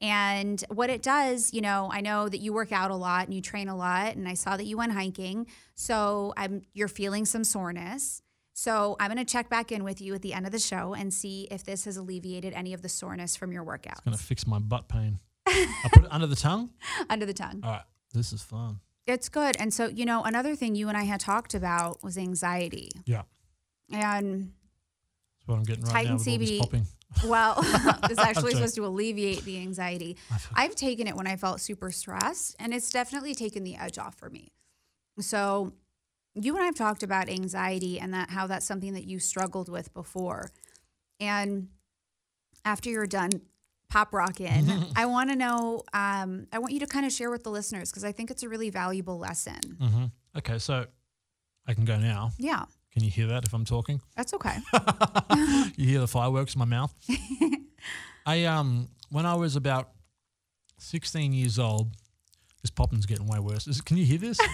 And what it does, you know, I know that you work out a lot and you train a lot, and I saw that you went hiking. So I'm you're feeling some soreness. So I'm going to check back in with you at the end of the show and see if this has alleviated any of the soreness from your workouts Going to fix my butt pain. I put it under the tongue. under the tongue. All right. This is fun. It's good. And so, you know, another thing you and I had talked about was anxiety. Yeah. And That's what I'm getting right Titan now with all this CBD. popping. Well, it's actually supposed to alleviate the anxiety. I've taken it when I felt super stressed, and it's definitely taken the edge off for me. So, you and I have talked about anxiety and that how that's something that you struggled with before. And after you're done pop rockin', I want to know. Um, I want you to kind of share with the listeners because I think it's a really valuable lesson. hmm Okay. So I can go now. Yeah, Can you hear that if I'm talking? that's okay. you hear the fireworks in my mouth? I um when I was about 16 years old, this popping's getting way worse. Is, can you hear this?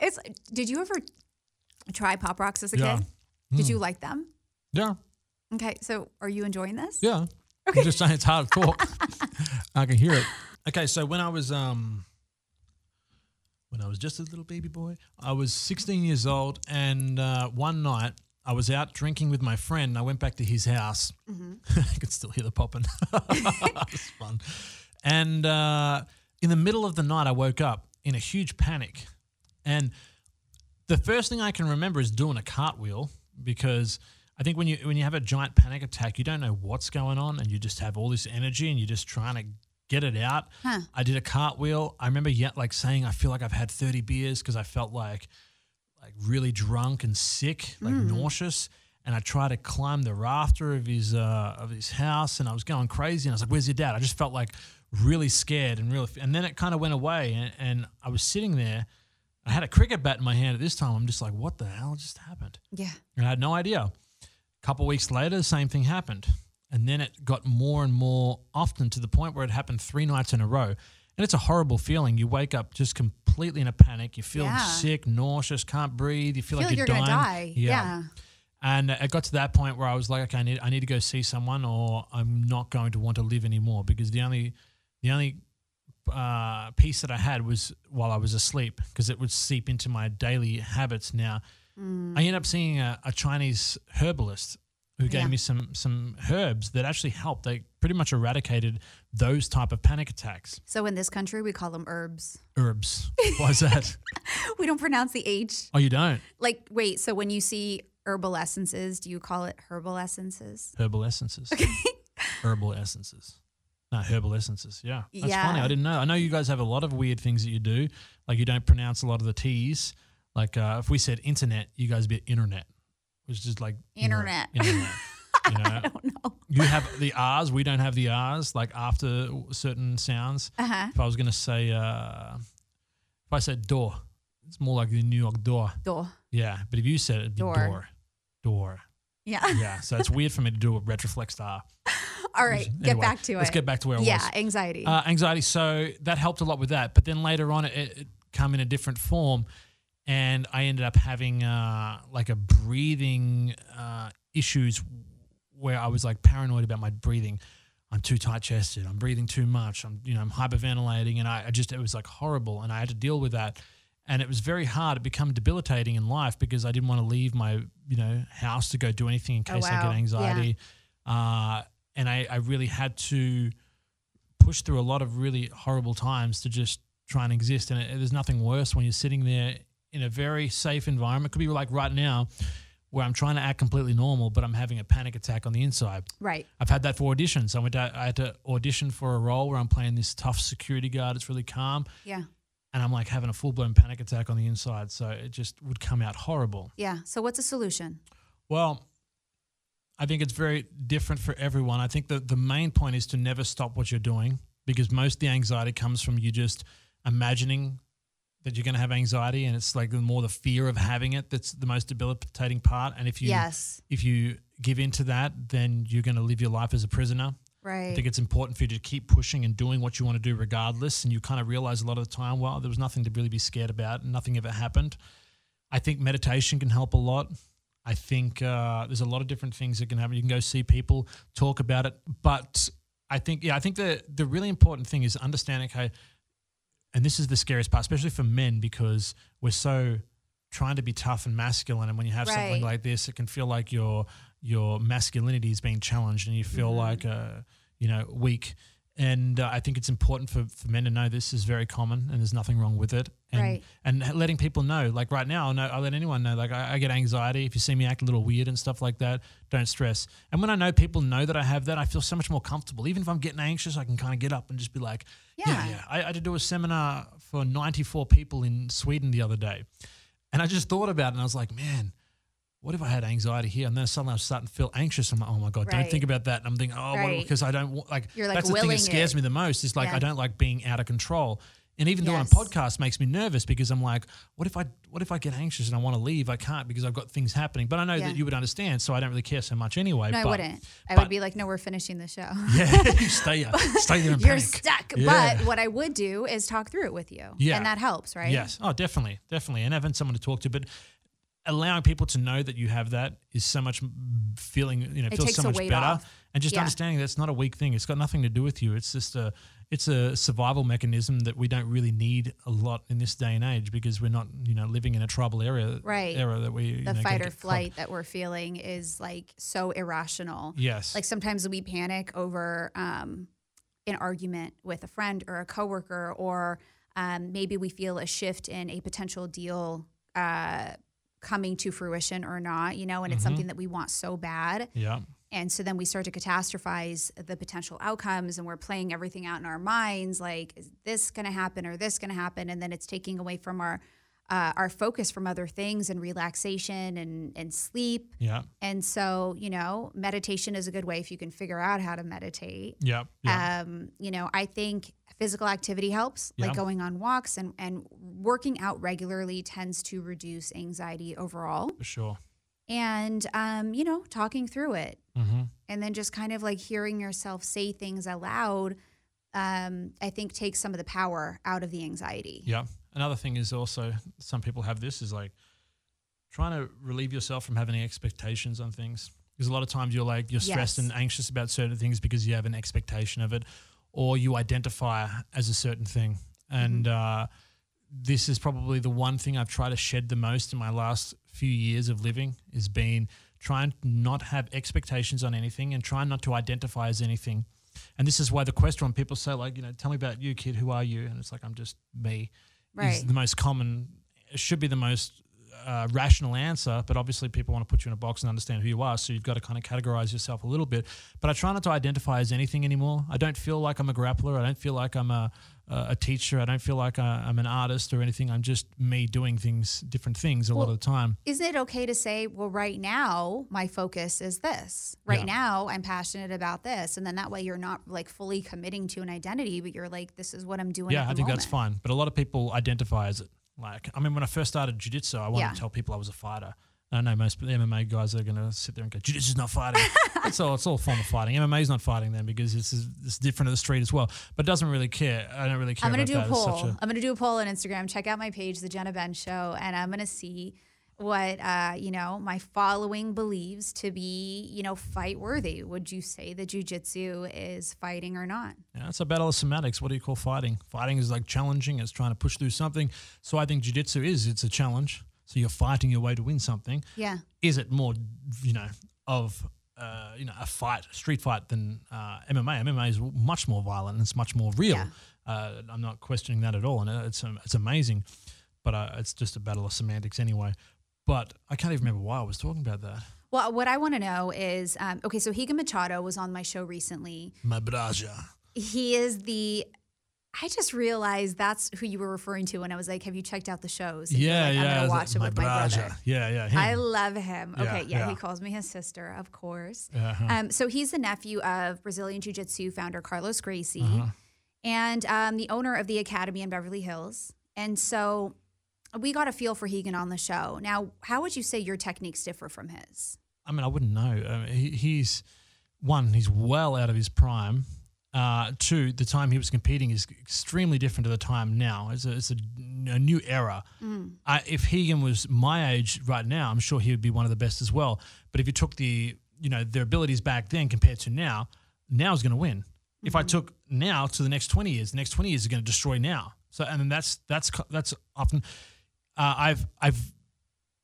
It's. Did you ever try pop rocks as a Yeah. kid? Did you like them? yeah. Okay, so are you enjoying this? Yeah. I'm just saying it's hard to talk. I can hear it. Okay, so when I was um when I was just a little baby boy, I was 16 years old, and uh, one night I was out drinking with my friend. And I went back to his house. I could still hear the popping. it was fun. And uh, in the middle of the night, I woke up in a huge panic, and the first thing I can remember is doing a cartwheel because I think when you when you have a giant panic attack, you don't know what's going on, and you just have all this energy, and you're just trying to get it out. Huh. I did a cartwheel. I remember yet like saying I feel like I've had 30 beers because I felt like like really drunk and sick, like nauseous. And I tried to climb the rafter of his uh, of his house, and I was going crazy. And I was like, "Where's your dad?" I just felt like really scared and really. And then it kind of went away, and, and I was sitting there. I had a cricket bat in my hand at this time. I'm just like, "What the hell just happened?" Yeah. And I had no idea. A couple weeks later, the same thing happened. And then it got more and more often to the point where it happened three nights in a row. And it's a horrible feeling. You wake up just completely in a panic. You feel Yeah. sick, nauseous, can't breathe. You feel, feel like, you're, you're dying. die. Yeah. And it got to that point where I was like, okay, I need, I need to go see someone, or I'm not going to want to live anymore because the only, the only uh, piece that I had was while I was asleep because it would seep into my daily habits. Now, Mm. I ended up seeing a, a Chinese herbalist who gave Yeah. me some some herbs that actually helped. They pretty much eradicated those type of panic attacks. So in this country, we call them herbs. Herbs. Why is that? We don't pronounce the H. oh, you don't Like, wait, so when you see herbal essences, do you call it herbal essences? herbal essences. herbal essences. No, herbal essences. Yeah, that's Yeah. funny. I didn't know. I know you guys have a lot of weird things that you do. Like you don't pronounce a lot of the T's. Like uh, if we said internet, you guys be internet, which is like you know, Internet. internet. You know, I don't know. you have the R's, we don't have the R's, like after certain sounds. Uh-huh. If I was going to say, uh, if I said door, it's more like the New York door. Door. Yeah. But if you said it, it'd be Door. door. Door. Yeah. Yeah. so it's weird for me to do a retroflex R. All right. Get Anyway, back to it. Let's get back to where I yeah, was. anxiety. Uh, anxiety. So that helped a lot with that. But then later on, it, it come in a different form, and I ended up having uh, like a breathing uh, issues where I was like paranoid about my breathing. I'm too tight chested. I'm breathing too much. I'm you know I'm hyperventilating, and I, I just it was like horrible, and I had to deal with that. And it was very hard. It became debilitating in life because I didn't want to leave my you know house to go do anything in Oh, case I wow. get Yeah. anxiety. Uh, and I, I really had to push through a lot of really horrible times to just try and exist. And it, there's nothing worse when you're sitting there in a very safe environment. Could be like right now, where I'm trying to act completely normal, but I'm having a panic attack on the inside. right. I've had that for auditions. I went to, I had to audition for a role where I'm playing this tough security guard. It's really calm, Yeah. and I'm like having a full blown panic attack on the inside. So it just would come out horrible. Yeah. So what's a solution? Well, I think it's very different for everyone. I think that the main point is to never stop what you're doing because most of the anxiety comes from you just imagining that you're going to have anxiety and it's like the more the fear of having it that's the most debilitating part and if you Yes. if you give into that then you're going to live your life as a prisoner right I think it's important for you to keep pushing and doing what you want to do regardless. And you kind of realize a lot of the time, well, there was nothing to really be scared about and nothing ever happened. I think meditation can help a lot. I think uh, there's a lot of different things that can happen. You can go see people, talk about it. But I think, yeah, I think the, the really important thing is understanding, okay, and this is the scariest part, especially for men, because we're so trying to be tough and masculine. And when you have Right. something like this, it can feel like your your masculinity is being challenged, and you feel Mm-hmm. like a you know weak. And uh, I think it's important for, for men to know this is very common, and there's nothing wrong with it. And, Right. And letting people know, like right now, know I let anyone know, like I, I get anxiety. If you see me act a little weird and stuff like that, don't stress. And when I know people know that I have that, I feel so much more comfortable. Even if I'm getting anxious, I can kind of get up and just be like, yeah, Yeah. yeah. I, I had to do a seminar for 94 people in Sweden the other day. And I just thought about it and I was like, man, what if I had anxiety here? And then suddenly I was starting to feel anxious. I'm like, oh my God, don't think about that. And I'm thinking, oh, Right. because I don't like, You're, like, that's the thing that scares it. me the most is like, Yeah. I don't like being out of control. And even doing Yes. a podcast makes me nervous because I'm like, what if I, what if I get anxious and I want to leave? I can't because I've got things happening. But I know Yeah. that you would understand, so I don't really care so much anyway. No, I wouldn't. I but- would be like, no, we're finishing the show. Yeah, you stay, uh, stay there You're panic. stuck. Yeah. But what I would do is talk through it with you. Yeah. And that helps, right? Yes. Oh, definitely, definitely, and having someone to talk to, but allowing people to know that you have that is so much feeling. You know, It feels so much better, off. and just Yeah. understanding that's not a weak thing. It's got nothing to do with you. It's just a, it's a survival mechanism that we don't really need a lot in this day and age because we're not, you know, living in a tribal area. Right. Era that we you The know, fight or caught- flight that we're feeling is like so irrational. Yes. Like sometimes we panic over um, an argument with a friend or a coworker, or um, maybe we feel a shift in a potential deal uh, coming to fruition or not, you know, and it's Mm-hmm. something that we want so bad. yeah. And so then we start to catastrophize the potential outcomes and we're playing everything out in our minds like, is this going to happen or this going to happen? And then it's taking away from our. Uh, our focus from other things and relaxation and, and sleep. Yeah. And so, you know, meditation is a good way if you can figure out how to meditate. Yeah. Yeah. Um, you know, I think physical activity helps, like going on walks and, and working out regularly tends to reduce anxiety overall. for sure. And, um, you know, talking through it Mm-hmm. and then just kind of like hearing yourself say things aloud, um, I think takes some of the power out of the anxiety. Yeah. Another thing is also some people have this is like trying to relieve yourself from having expectations on things. Because a lot of times you're like you're stressed Yes. and anxious about certain things because you have an expectation of it, or you identify as a certain thing. And uh, this is probably the one thing I've tried to shed the most in my last few years of living is being trying to not have expectations on anything and trying not to identify as anything. And this is why the question when people say like, you know, tell me about you, kid, who are you? And it's like I'm just me. Is the most common, it should be the most uh, rational answer, but obviously people want to put you in a box and understand who you are. So you've got to kind of categorize yourself a little bit. But I try not to identify as anything anymore. I don't feel like I'm a grappler. I don't feel like I'm a, a teacher. I don't feel like I, I'm an artist or anything. I'm just me doing things, different things a lot of the time. Isn't it okay to say, well, right now, my focus is this? Right Yeah. now, I'm passionate about this. And then that way you're not like fully committing to an identity, but you're like, this is what I'm doing. Yeah, I think that's fine. But a lot of people identify as it. Like, I mean, when I first started jiu-jitsu, I wanted Yeah. to tell people I was a fighter. I know most the MMA guys are going to sit there and go, jiu-jitsu's not fighting. it's all it's all a form of fighting. MMA is not fighting then because it's it's different to the street as well. But doesn't really care. I don't really care. I'm gonna do a that. It's poll. such a- I'm gonna do a poll on Instagram. Check out my page, the Jenna Ben Show, and I'm gonna see what uh, you know my following believes to be you know fight worthy. Would you say that jujitsu is fighting or not? Yeah, it's a battle of semantics. What do you call fighting? Fighting is like challenging. It's trying to push through something. So I think jiu-jitsu is it's a challenge. So you're fighting your way to win something. Yeah. Is it more, you know, of uh, you know a fight, street fight than uh, MMA? MMA is much more violent. and It's much more real. Yeah. Uh, I'm not questioning that at all, and it's um, it's amazing. But uh, it's just a battle of semantics anyway. But I can't even remember why I was talking about that. Well, what I want to know is um, okay. So Rigan Machado was on my show recently. My braja. He is the I just realized that's who you were referring to when I was like, "Have you checked out the shows?" And Yeah, like, yeah. I'm gonna watch it with my braja. brother. Yeah, yeah. him. I love him. Yeah, Okay, yeah, yeah. he calls me his sister, of course. Uh-huh. Um, so he's the nephew of Brazilian Jiu Jitsu founder Carlos Gracie Uh-huh. and um, the owner of the Academy in Beverly Hills. And so we got a feel for Rigan on the show. Now, how would you say your techniques differ from his? I mean, I wouldn't know. I mean, he, he's one, he's well out of his prime. Uh, two, the time he was competing is extremely different to the time now. It's a, it's a, a new era. Uh, if Rigan was my age right now, I'm sure he would be one of the best as well. But if you took the, you know, their abilities back then compared to now, now is going to win. If I took now to the next 20 years, the next 20 years is going to destroy now. So, and then that's that's that's often. Uh, I've I've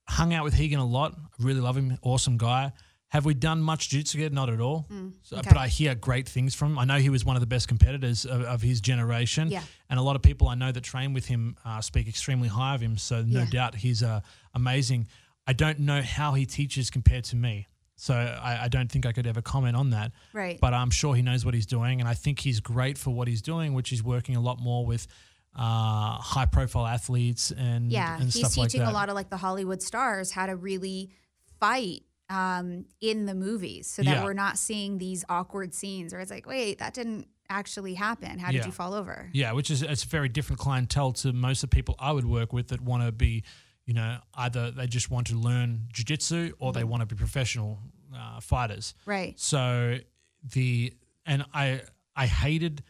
hung out with Rigan a lot. I really love him. Awesome guy. Have we done much jiu-jitsu together? Not at all. So, okay. But I hear great things from him. I know he was one of the best competitors of, of his generation. Yeah. And a lot of people I know that train with him uh, speak extremely high of him. So no Yeah. doubt he's uh, amazing. I don't know how he teaches compared to me. So I, I don't think I could ever comment on that. Right. But I'm sure he knows what he's doing. And I think he's great for what he's doing, which is working a lot more with uh, high profile athletes and, Yeah, and he's stuff like teaching that. a lot of like the Hollywood stars how to really fight um, in the movies, so that Yeah. we're not seeing these awkward scenes where it's like, wait, that didn't actually happen. How did Yeah. you fall over? Yeah, which is it's a very different clientele to most of the people I would work with that want to be, you know, either they just want to learn jujitsu or they want to be professional uh, fighters. Right. So the and I I hated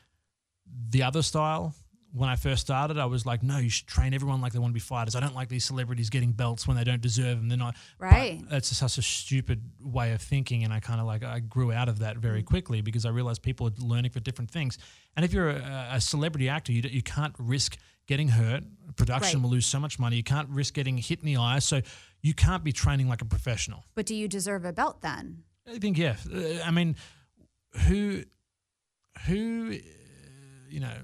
the other style when I first started. I was like, no, you should train everyone like they want to be fighters. I don't like these celebrities getting belts when they don't deserve them. They're not but Right. That's such a stupid way of thinking, and I kind of like I grew out of that very quickly because I realized people are learning for different things. And if you're a, a celebrity actor, you, you can't risk getting hurt. Production Right. will lose so much money. You can't risk getting hit in the eye. So you can't be training like a professional. But do you deserve a belt then? I think yeah. Uh, I mean, who, who, you know,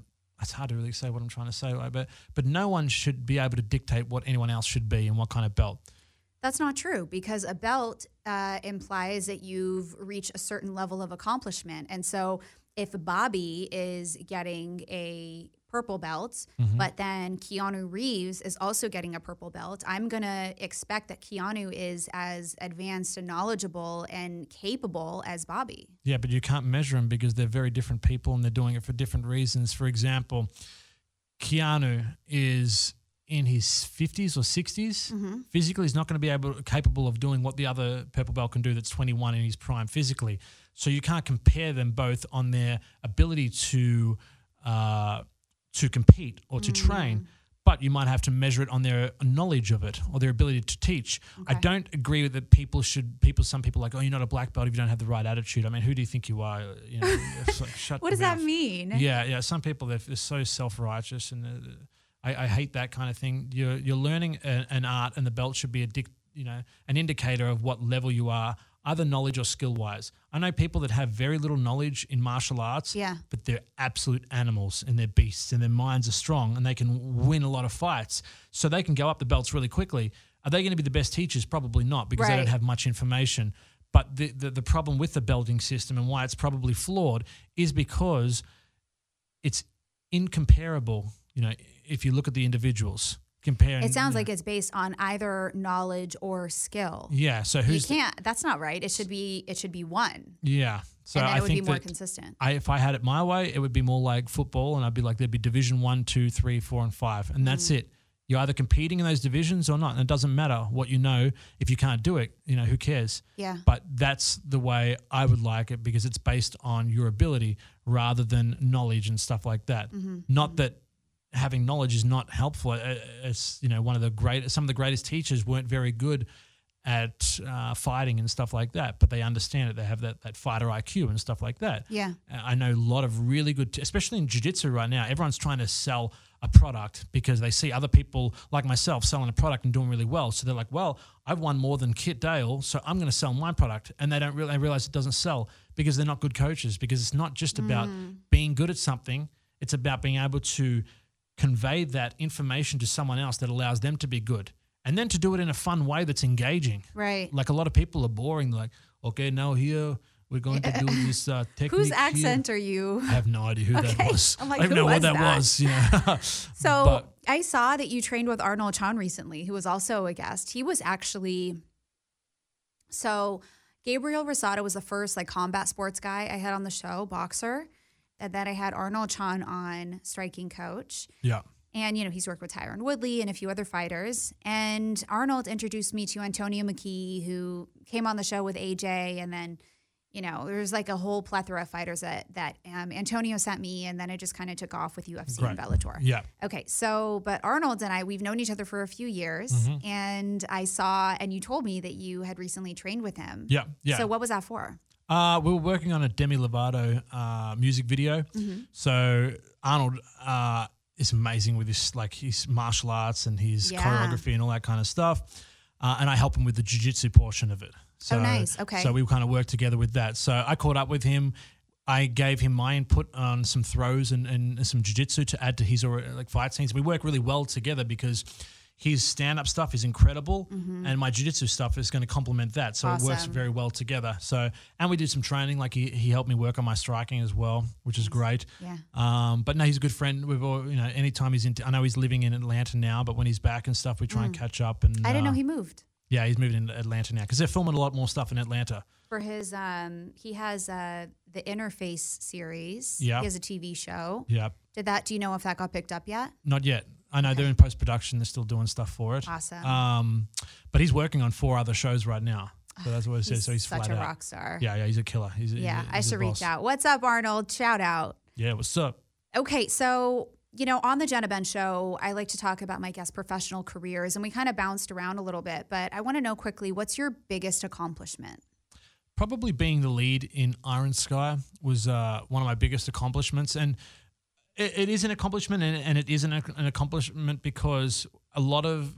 it's hard to really say what I'm trying to say, but but no one should be able to dictate what anyone else should be and what kind of belt. That's not true because a belt uh, implies that you've reached a certain level of accomplishment. And so if Bobby is getting a purple belt, Mm-hmm. but then Keanu Reeves is also getting a purple belt, I'm going to expect that Keanu is as advanced and knowledgeable and capable as Bobby. Yeah, but you can't measure them because they're very different people and they're doing it for different reasons. For example, Keanu is in his 50s or 60s. Physically, he's not going to be able capable of doing what the other purple belt can do that's 21 in his prime physically. So you can't compare them both on their ability to uh, to compete or to train. But you might have to measure it on their knowledge of it or their ability to teach. I don't agree with that. People should people. Some people are like, oh, you're not a black belt if you don't have the right attitude. I mean, who do you think you are? You know, like, shut What does that mean? Yeah, yeah. Some people they're, they're so self righteous, and uh, I, I hate that kind of thing. You're you're learning a, an art, and the belt should be a dic, you know an indicator of what level you are, either knowledge or skill wise. I know people that have very little knowledge in martial arts, Yeah. but they're absolute animals and they're beasts, and their minds are strong, and they can win a lot of fights, so they can go up the belts really quickly. Are they going to be the best teachers? Probably not, because they don't have much information. But the, the the problem with the belting system and why it's probably flawed is because it's incomparable. You know, if you look at the individuals comparing, It sounds you know- like it's based on either knowledge or skill. yeah. So You who's the- can't. That's not right. It should be. It should be one, yeah. So and I it would be think more consistent. I, if I had it my way, it would be more like football, and I'd be like there'd be Division One, Two, Three, Four, and Five, and that's Mm. it. You're either competing in those divisions or not, and it doesn't matter what you know. If you can't do it, you know who cares. Yeah. But that's the way I would like it because it's based on your ability rather than knowledge and stuff like that. Mm-hmm. Not that having knowledge is not helpful. Uh, It's you know one of the great some of the greatest teachers weren't very good at uh, fighting and stuff like that, but they understand it. They have that that fighter IQ and stuff like that. Yeah. Uh, I know a lot of really good, t- especially in jiu-jitsu right now. Everyone's trying to sell a product because they see other people like myself selling a product and doing really well. So they're like, "Well, I've won more than Kit Dale, so I'm going to sell my product." And they don't really they realize it doesn't sell because they're not good coaches. Because it's not just about being good at something; it's about being able to convey that information to someone else that allows them to be good, and then to do it in a fun way that's engaging Right. like a lot of people are boring. Like, okay, now here we're going to do this uh, technique. Whose here." accent are you? I have no idea who Okay. that was. Like, I don't know what that, that? was. You know. So But- I saw that you trained with Arnold Chan recently, who was also a guest. He was actually so Gabriel Rosado was the first like combat sports guy I had on the show, boxer. Then I had Arnold Chan on, striking coach. yeah. And, you know, he's worked with Tyron Woodley and a few other fighters. And Arnold introduced me to Antonio McKee, who came on the show with AJ. And then, you know, there's like a whole plethora of fighters that, that um, Antonio sent me. And then it just kind of took off with UFC and Bellator. Yeah. Okay, so but Arnold and I, we've known each other for a few years, Mm-hmm. and I saw, and you told me that you had recently trained with him. Yeah. Yeah. So what was that for? Uh, we were working on a Demi Lovato uh, music video. Mm-hmm. So Arnold uh, is amazing with his like his martial arts and his Yeah. choreography and all that kind of stuff. Uh, and I help him with the jiu-jitsu portion of it. So, Oh, nice. Okay. So we kind of worked together with that. So I caught up with him. I gave him my input on some throws and, and some jiu-jitsu to add to his like fight scenes. We work really well together because his stand-up stuff is incredible and my jiu-jitsu stuff is going to complement that. So it works Mm-hmm. Very well together. So and we did some training. Like he, he helped me work on my striking as well, which is great. Yeah. Um, but no, he's a good friend. We've all, you know, anytime he's in, I know he's living in Atlanta now, but when he's back and stuff, we try and catch up. And Mm. I didn't uh, know he moved Yeah, he's moving in Atlanta now because they're filming a lot more stuff in Atlanta. for his. Um, he has uh, the Interface series. Yeah. He has a TV show. Yeah, Did that? Do you know if that got picked up yet? not yet. I know they're in post production. They're still doing stuff for it. Awesome. Um, but he's working on four other shows right now. So that's what it says. So he's such flat a out. rock star. Yeah, yeah, he's a killer. He's a, Yeah, he's a- I he's a should reach out. What's up, Arnold? Shout out. Yeah, what's up? Okay, so you know, on the Jenna Ben show, I like to talk about my guest professional careers, and we kind of bounced around a little bit. But I want to know quickly, what's your biggest accomplishment? probably being the lead in Iron Sky was uh, one of my biggest accomplishments, and it, it is an accomplishment, and, and it isn't an accomplishment because a lot of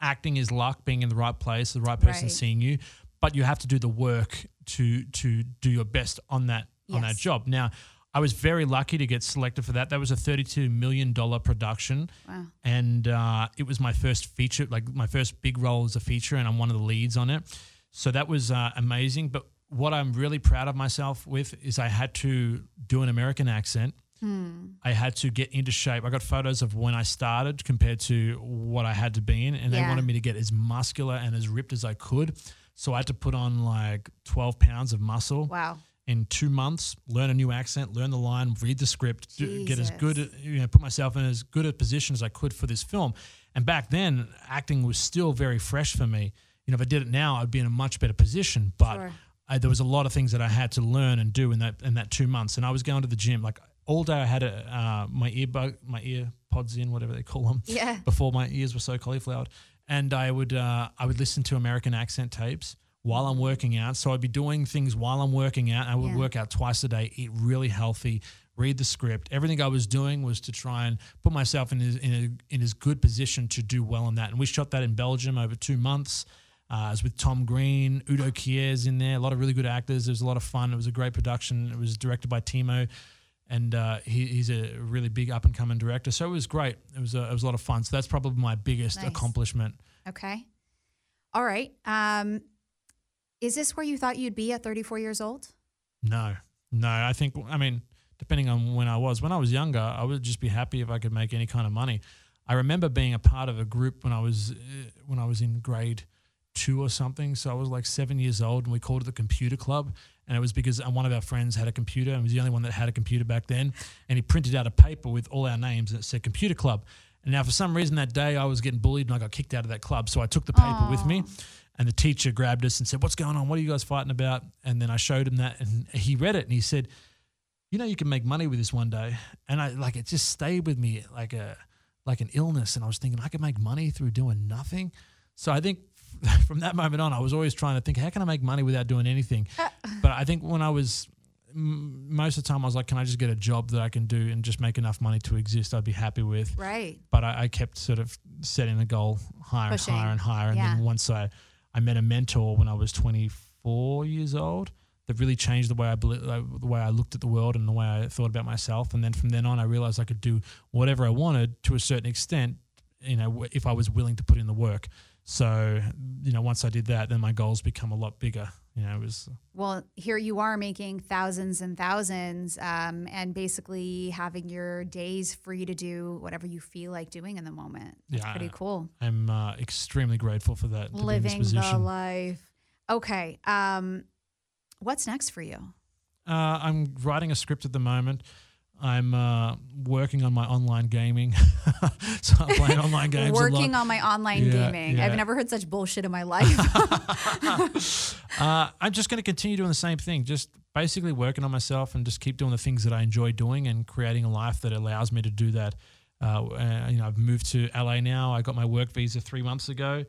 acting is luck, being in the right place, the right person Right. seeing you, but you have to do the work to to do your best on that on that job. Now. I was very lucky to get selected for that. That was a $32 million production. Wow. And uh, it was my first feature, like my first big role as a feature, and I'm one of the leads on it. So that was uh, amazing. But what I'm really proud of myself with is I had to do an American accent. Hmm. I had to get into shape. I got photos of when I started compared to what I had to be in, and they wanted me to get as muscular and as ripped as I could. So I had to put on like 12 pounds of muscle Wow. in two months, learn a new accent, learn the line, read the script, do, get as good, at, you know, put myself in as good a position as I could for this film. And back then, acting was still very fresh for me. You know, if I did it now, I'd be in a much better position. But Sure. I, there was a lot of things that I had to learn and do in that in that two months. And I was going to the gym like all day. I had a, uh, my earbud, my ear pods in, whatever they call them. Yeah. Before my ears were so cauliflowered, and I would uh, I would listen to American accent tapes while I'm working out. So I'd be doing things while I'm working out. I would Yeah. work out twice a day, eat really healthy, read the script. Everything I was doing was to try and put myself in a, in a, in as good position to do well on that. And we shot that in Belgium over two months. Uh, was with Tom Green, Udo Kier's in there, a lot of really good actors. It was a lot of fun. It was a great production. It was directed by Timo, and uh, he, he's a really big up and coming director. So it was great. It was a, it was a lot of fun. So that's probably my biggest Nice. accomplishment. Okay. All right. Um, is this where you thought you'd be at 34 years old? No, no. I think I mean, depending on when I was. When I was younger, I would just be happy if I could make any kind of money. I remember being a part of a group when I was uh, when I was in grade two or something. So I was like seven years old, and we called it the computer club. And it was because uh, one of our friends had a computer, and was the only one that had a computer back then. And he printed out a paper with all our names, and it said computer club. And now, for some reason, that day I was getting bullied, and I got kicked out of that club. So I took the paper with me. And the teacher grabbed us and said, What's going on? What are you guys fighting about? And then I showed him that and he read it and he said, You know, you can make money with this one day. And I like it just stayed with me like a like an illness. And I was thinking, I could make money through doing nothing. So I think from that moment on, I was always trying to think, how can I make money without doing anything? Uh. but I think when I was m- most of the time, I was like, can I just get a job that I can do and just make enough money to exist? I'd be happy with Right. but I, I kept sort of setting the goal higher Pushing. and higher and higher. And Yeah. then once I, I met a mentor when I was 24 years old that really changed the way I like, uh, the way I looked at the world and the way I thought about myself. And then from then on, I realized I could do whatever I wanted to a certain extent. You know, if I was willing to put in the work. So, you know, once I did that, then my goals become a lot bigger. You know, it was Well, here you are making thousands and thousands, um, and basically having your days free to do whatever you feel like doing in the moment. That's Yeah, pretty cool. I'm uh, extremely grateful for that. To be in Living the life. Okay. Um, what's next for you? Uh, I'm writing a script at the moment. I'm uh, working on my online gaming. so I'm playing online games. Working a lot. on my online Yeah, gaming. yeah. I've never heard such bullshit in my life. Uh, I'm just going to continue doing the same thing. Just basically working on myself and just keep doing the things that I enjoy doing and creating a life that allows me to do that. Uh, uh, you know, I've moved to LA now. I got my work visa three months ago.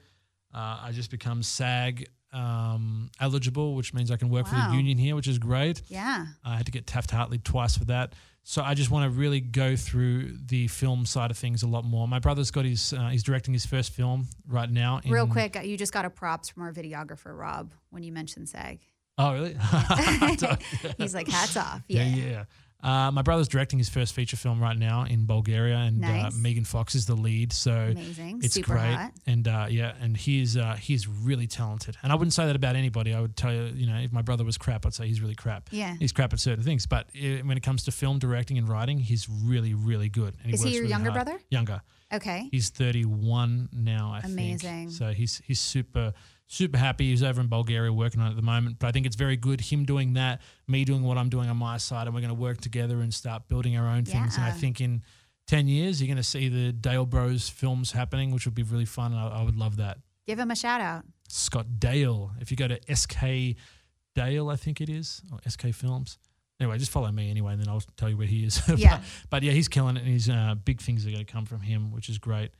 Uh, I just become SAG um, eligible, which means I can work for the union here, which is great. yeah. I had to get Taft Hartley twice for that. So I just want to really go through the film side of things a lot more. My brother's got his, uh, he's directing his first film right now. Real quick, you just got a props from our videographer, Rob, when you mentioned SAG. Oh, really? He's like, hats off. Yeah, Yeah. yeah. Uh, my brother's directing his first feature film right now in Bulgaria, and Nice. uh, Megan Fox is the lead. So Amazing. it's Super great, hot. and uh, yeah, and he's uh, he's really talented. And I wouldn't say that about anybody. I would tell you, you know, if my brother was crap, I'd say he's really crap. Yeah. he's crap at certain things, but uh when it comes to film directing and writing, he's really, really good. And Is he your really younger hard. brother? Younger. Okay. He's 31 now, I Amazing. think. So he's he's super super happy. He's over in Bulgaria working on it at the moment. But I think it's very good him doing that, me doing what I'm doing on my side, and we're going to work together and start building our own things. And I think in 10 years you're going to see the Dale Bros films happening, which would be really fun. I, I would love that. Give him a shout out. Scott Dale. If you go to SK Dale, I think it is, or SK Films. Anyway, just follow me anyway, and then I'll tell you where he is. Yeah. but, but yeah, he's killing it, and he's uh, big things are going to come from him, which is great.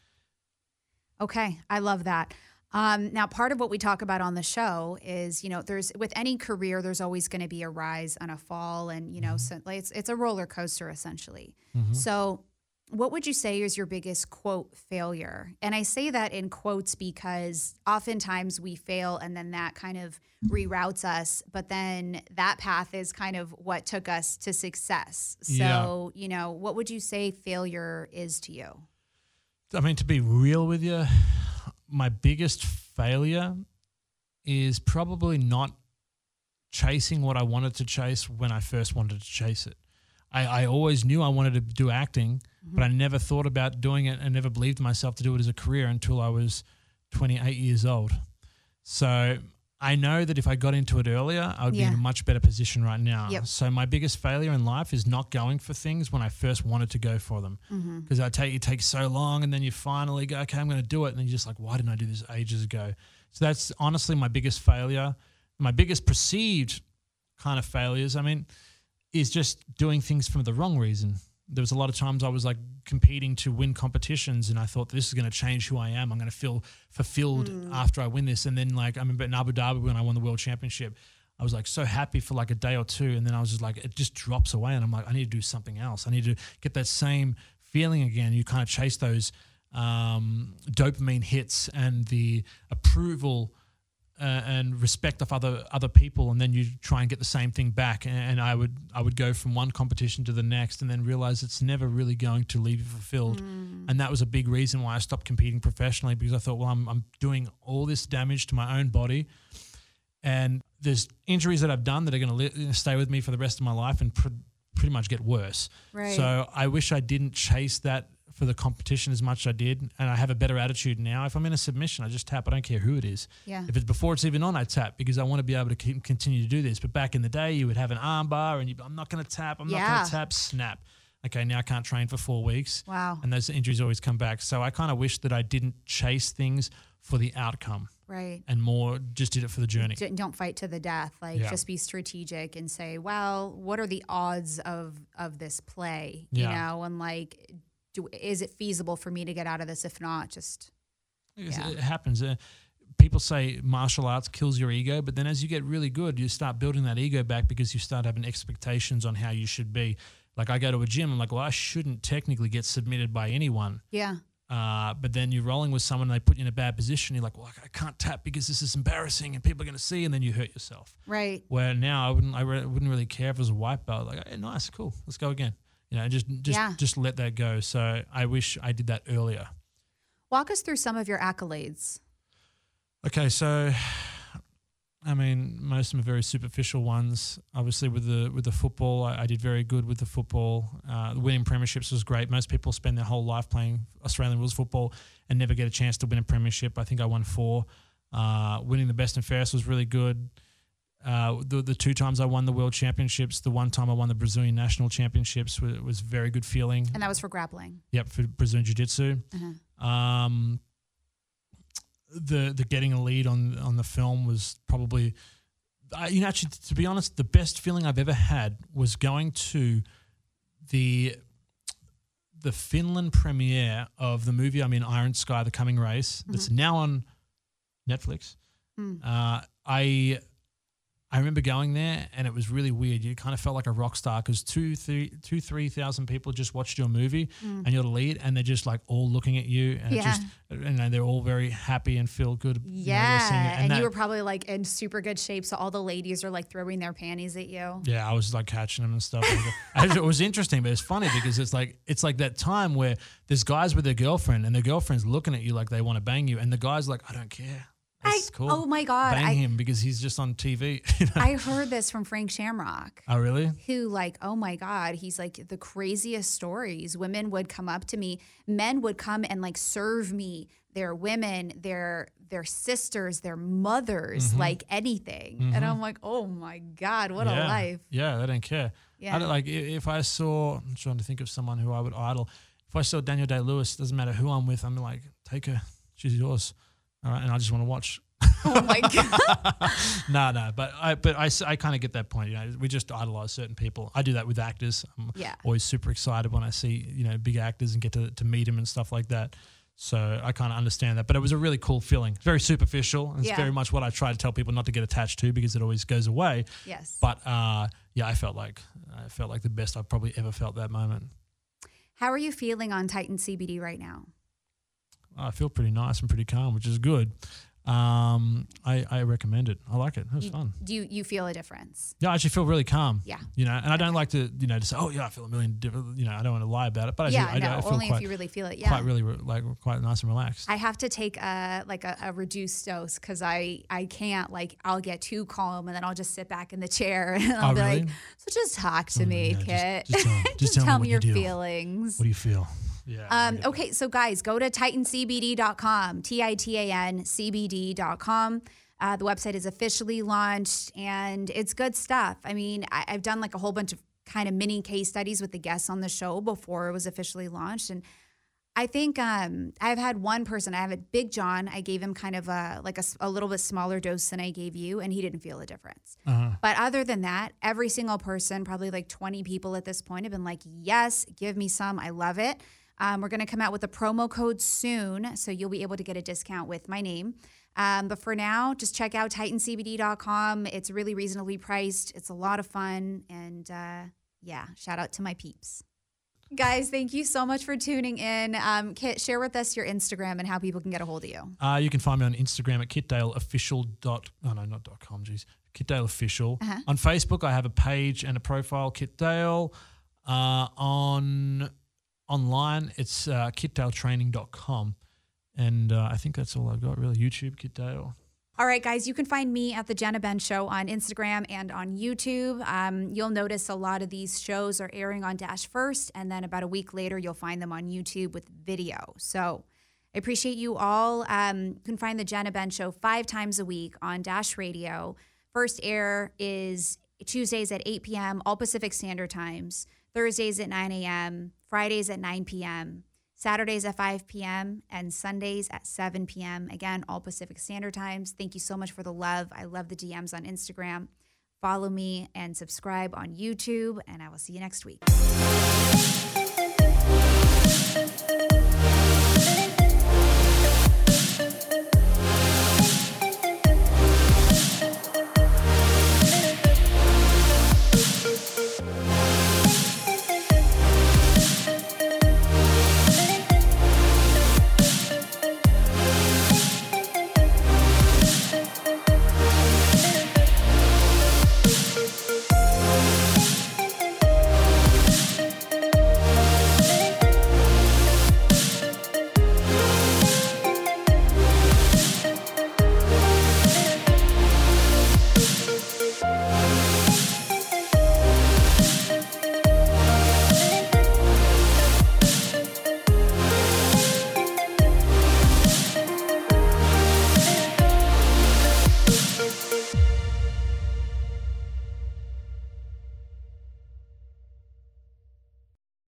Okay, I love that. Um, now, part of what we talk about on the show is, you know, there's with any career, there's always going to be a rise and a fall, and you know, so, like, it's it's a roller coaster essentially. So, what would you say is your biggest quote failure? And I say that in quotes because oftentimes we fail, and then that kind of reroutes us. But then that path is kind of what took us to success. So, you know, what would you say failure is to you? I mean, to be real with you, my biggest failure is probably not chasing what I wanted to chase when I first wanted to chase it. I, I always knew I wanted to do acting, mm-hmm. but I never thought about doing it and never believed myself to do it as a career until I was 28 years old. So I know that if I got into it earlier, I would be in a much better position right now. Yep. So my biggest failure in life is not going for things when I first wanted to go for them. Mm-hmm. Because I take it takes so long, and then you finally go, okay, I'm going to do it, and then you're just like, why didn't I do this ages ago? So that's honestly my biggest failure. My biggest perceived kind of failures. I mean, is just doing things for the wrong reason. There was a lot of times I was like competing to win competitions, and I thought this is going to change who I am. I'm going to feel fulfilled after I win this. And then, like, I remember in Abu Dhabi when I won the world championship, I was like so happy for like a day or two, and then I was just like, it just drops away, and I'm like, I need to do something else. I need to get that same feeling again. You kind of chase those um, dopamine hits and the approval uh, and respect of other other people, and then you try and get the same thing back. And, and I would I would go from one competition to the next, and then realize it's never really going to leave you fulfilled. And that was a big reason why I stopped competing professionally because I thought, well, I'm I'm doing all this damage to my own body, and there's injuries that I've done that are going to li- stay with me for the rest of my life and pr- pretty much get worse. Right. So I wish I didn't chase that for the competition as much as I did, and I have a better attitude now. If I'm in a submission, I just tap. I don't care who it is. Yeah. If it's before it's even on, I tap because I want to be able to keep, continue to do this. But back in the day, you would have an arm bar, and you, I'm not going to tap. I'm not going to tap. Snap. Okay, now I can't train for four weeks. Wow. And those injuries always come back. So I kind of wish that I didn't chase things for the outcome Right. and more just did it for the journey. Don't fight to the death like Yeah. just be strategic and say well what are the odds of of this play Yeah. you know and like do, is it feasible for me to get out of this if not just Yeah. It happens. Uh, people say martial arts kills your ego, but then as you get really good, you start building that ego back because you start having expectations on how you should be. Like I go to a gym, I'm like, well, I shouldn't technically get submitted by anyone. yeah Uh, but then you're rolling with someone, and they put you in a bad position. You're like, well, I can't tap because this is embarrassing and people are going to see, and then you hurt yourself. right Where now I wouldn't, I re- wouldn't really care if it was a white belt. Like, hey, nice, cool, let's go again. You know, just just Yeah. just let that go. So I wish I did that earlier. walk us through some of your accolades Okay, so I mean, most of them are very superficial ones. Obviously, with the with the football, I, I did very good with the football. Uh, winning premierships was great. Most people spend their whole life playing Australian rules football and never get a chance to win a premiership. I think I won four. Uh, winning the best and fairest was really good. Uh, the the two times I won the world championships, the one time I won the Brazilian national championships was, was very good feeling. And that was for grappling. Yep, for Brazilian Jiu Jitsu. Uh-huh. Um, the the getting a lead on on the film was probably, I, you know, actually to be honest, the best feeling I've ever had was going to the the Finland premiere of the movie I'm in, Iron Sky: The Coming Race. That's now on Netflix. Uh, I I remember going there and it was really weird. You kind of felt like a rock star because two, three, two, three thousand people just watched your movie mm. and you're the lead, and they're just like all looking at you, and Yeah. just you know they're all very happy and feel good. you know, Yeah. and that- you were probably like in super good shape. So all the ladies are like throwing their panties at you. Yeah, I was like catching them and stuff. It was interesting, but it's funny because it's like it's like that time where there's guys with their girlfriend and their girlfriend's looking at you like they want to bang you, and the guy's like, I don't care. That's I- cool. oh my God, bang I- him because he's just on TV. you know? I heard this from Frank Shamrock. oh really? who like oh my god he's like the craziest stories women would come up to me men would come and like serve me their women their their sisters their mothers like anything and i'm like oh my god what Mm-hmm. yeah. a life Yeah, they don't care. Yeah. I don't, like if I saw. I'm trying to think of someone who I would idol. If I saw Daniel Day Lewis, doesn't matter who I'm with. I'm like, take her. She's yours. All right, and I just want to watch. oh my god no, no, but I, but I, I kind of get that point. You know, we just idolize certain people. I do that with actors. I'm Yeah. always super excited when I see you know big actors and get to, to meet them and stuff like that. So I kind of understand that, but it was a really cool feeling. Very superficial, and it's Yeah. very much what I try to tell people not to get attached to because it always goes away. yes But uh, yeah, I felt like I felt like the best I've probably ever felt that moment. how are you feeling on titan cbd right now I feel pretty nice and pretty calm, which is good. Um, I, I recommend it. I like it. It was fun. do you you feel a difference Yeah, I actually feel really calm. Yeah. You know, and I don't like to, you know, to say, oh, yeah, I feel a million different, you know, I don't want to lie about it, but I, yeah do, I, do- no I feel only quite, if you really feel it yeah quite really, re- like, quite nice and relaxed. I have to take a like a, a reduced dose because I I can't like I'll get too calm and then I'll just sit back in the chair and I'll Oh, be really? like, so just talk to me, yeah, Kit. just- just tell- just tell me tell me your do. feelings. what do you feel? Yeah. Um, that. okay, so guys, go to titancbd.com, T I T A N CBD.com. Uh, the website is officially launched and it's good stuff. I mean, I, I've done like a whole bunch of kind of mini case studies with the guests on the show before it was officially launched. And I think um, I've had one person, I have a Big John, I gave him kind of a like a, a little bit smaller dose than I gave you, and he didn't feel a difference. Uh-huh. But other than that, every single person, probably like 20 people at this point, have been like, yes, give me some. I love it. Um, we're going to come out with a promo code soon. So you'll be able to get a discount with my name. Um, but for now, just check out titancbd.com. It's really reasonably priced, it's a lot of fun. And uh, yeah, shout out to my peeps. Guys, thank you so much for tuning in. Um, Kit, share with us your Instagram and how people can get a hold of you. Uh, you can find me on Instagram at kitdaleofficial. Dot, oh, no, not dot com, geez. Kitdale Official. Uh-huh. On Facebook, I have a page and a profile, Kit Dale. Uh, on online, it's uh, kitdaletraining.com. And uh, I think that's all I've got, really. YouTube, Kit Dale. All right, guys, you can find me at the Jenna Ben Show on Instagram and on YouTube. Um, you'll notice a lot of these shows are airing on Dash first, and then about a week later, you'll find them on YouTube with video. So I appreciate you all. Um, you can find the Jenna Ben Show five times a week on Dash Radio. First air is Tuesdays at 8 p.m., all Pacific Standard Times, Thursdays at 9 a.m., Fridays at 9 p.m. Saturdays at 5 p.m. and Sundays at 7 p.m. Again, all Pacific Standard Times. Thank you so much for the love. I love the DMs on Instagram. Follow me and subscribe on YouTube, and I will see you next week.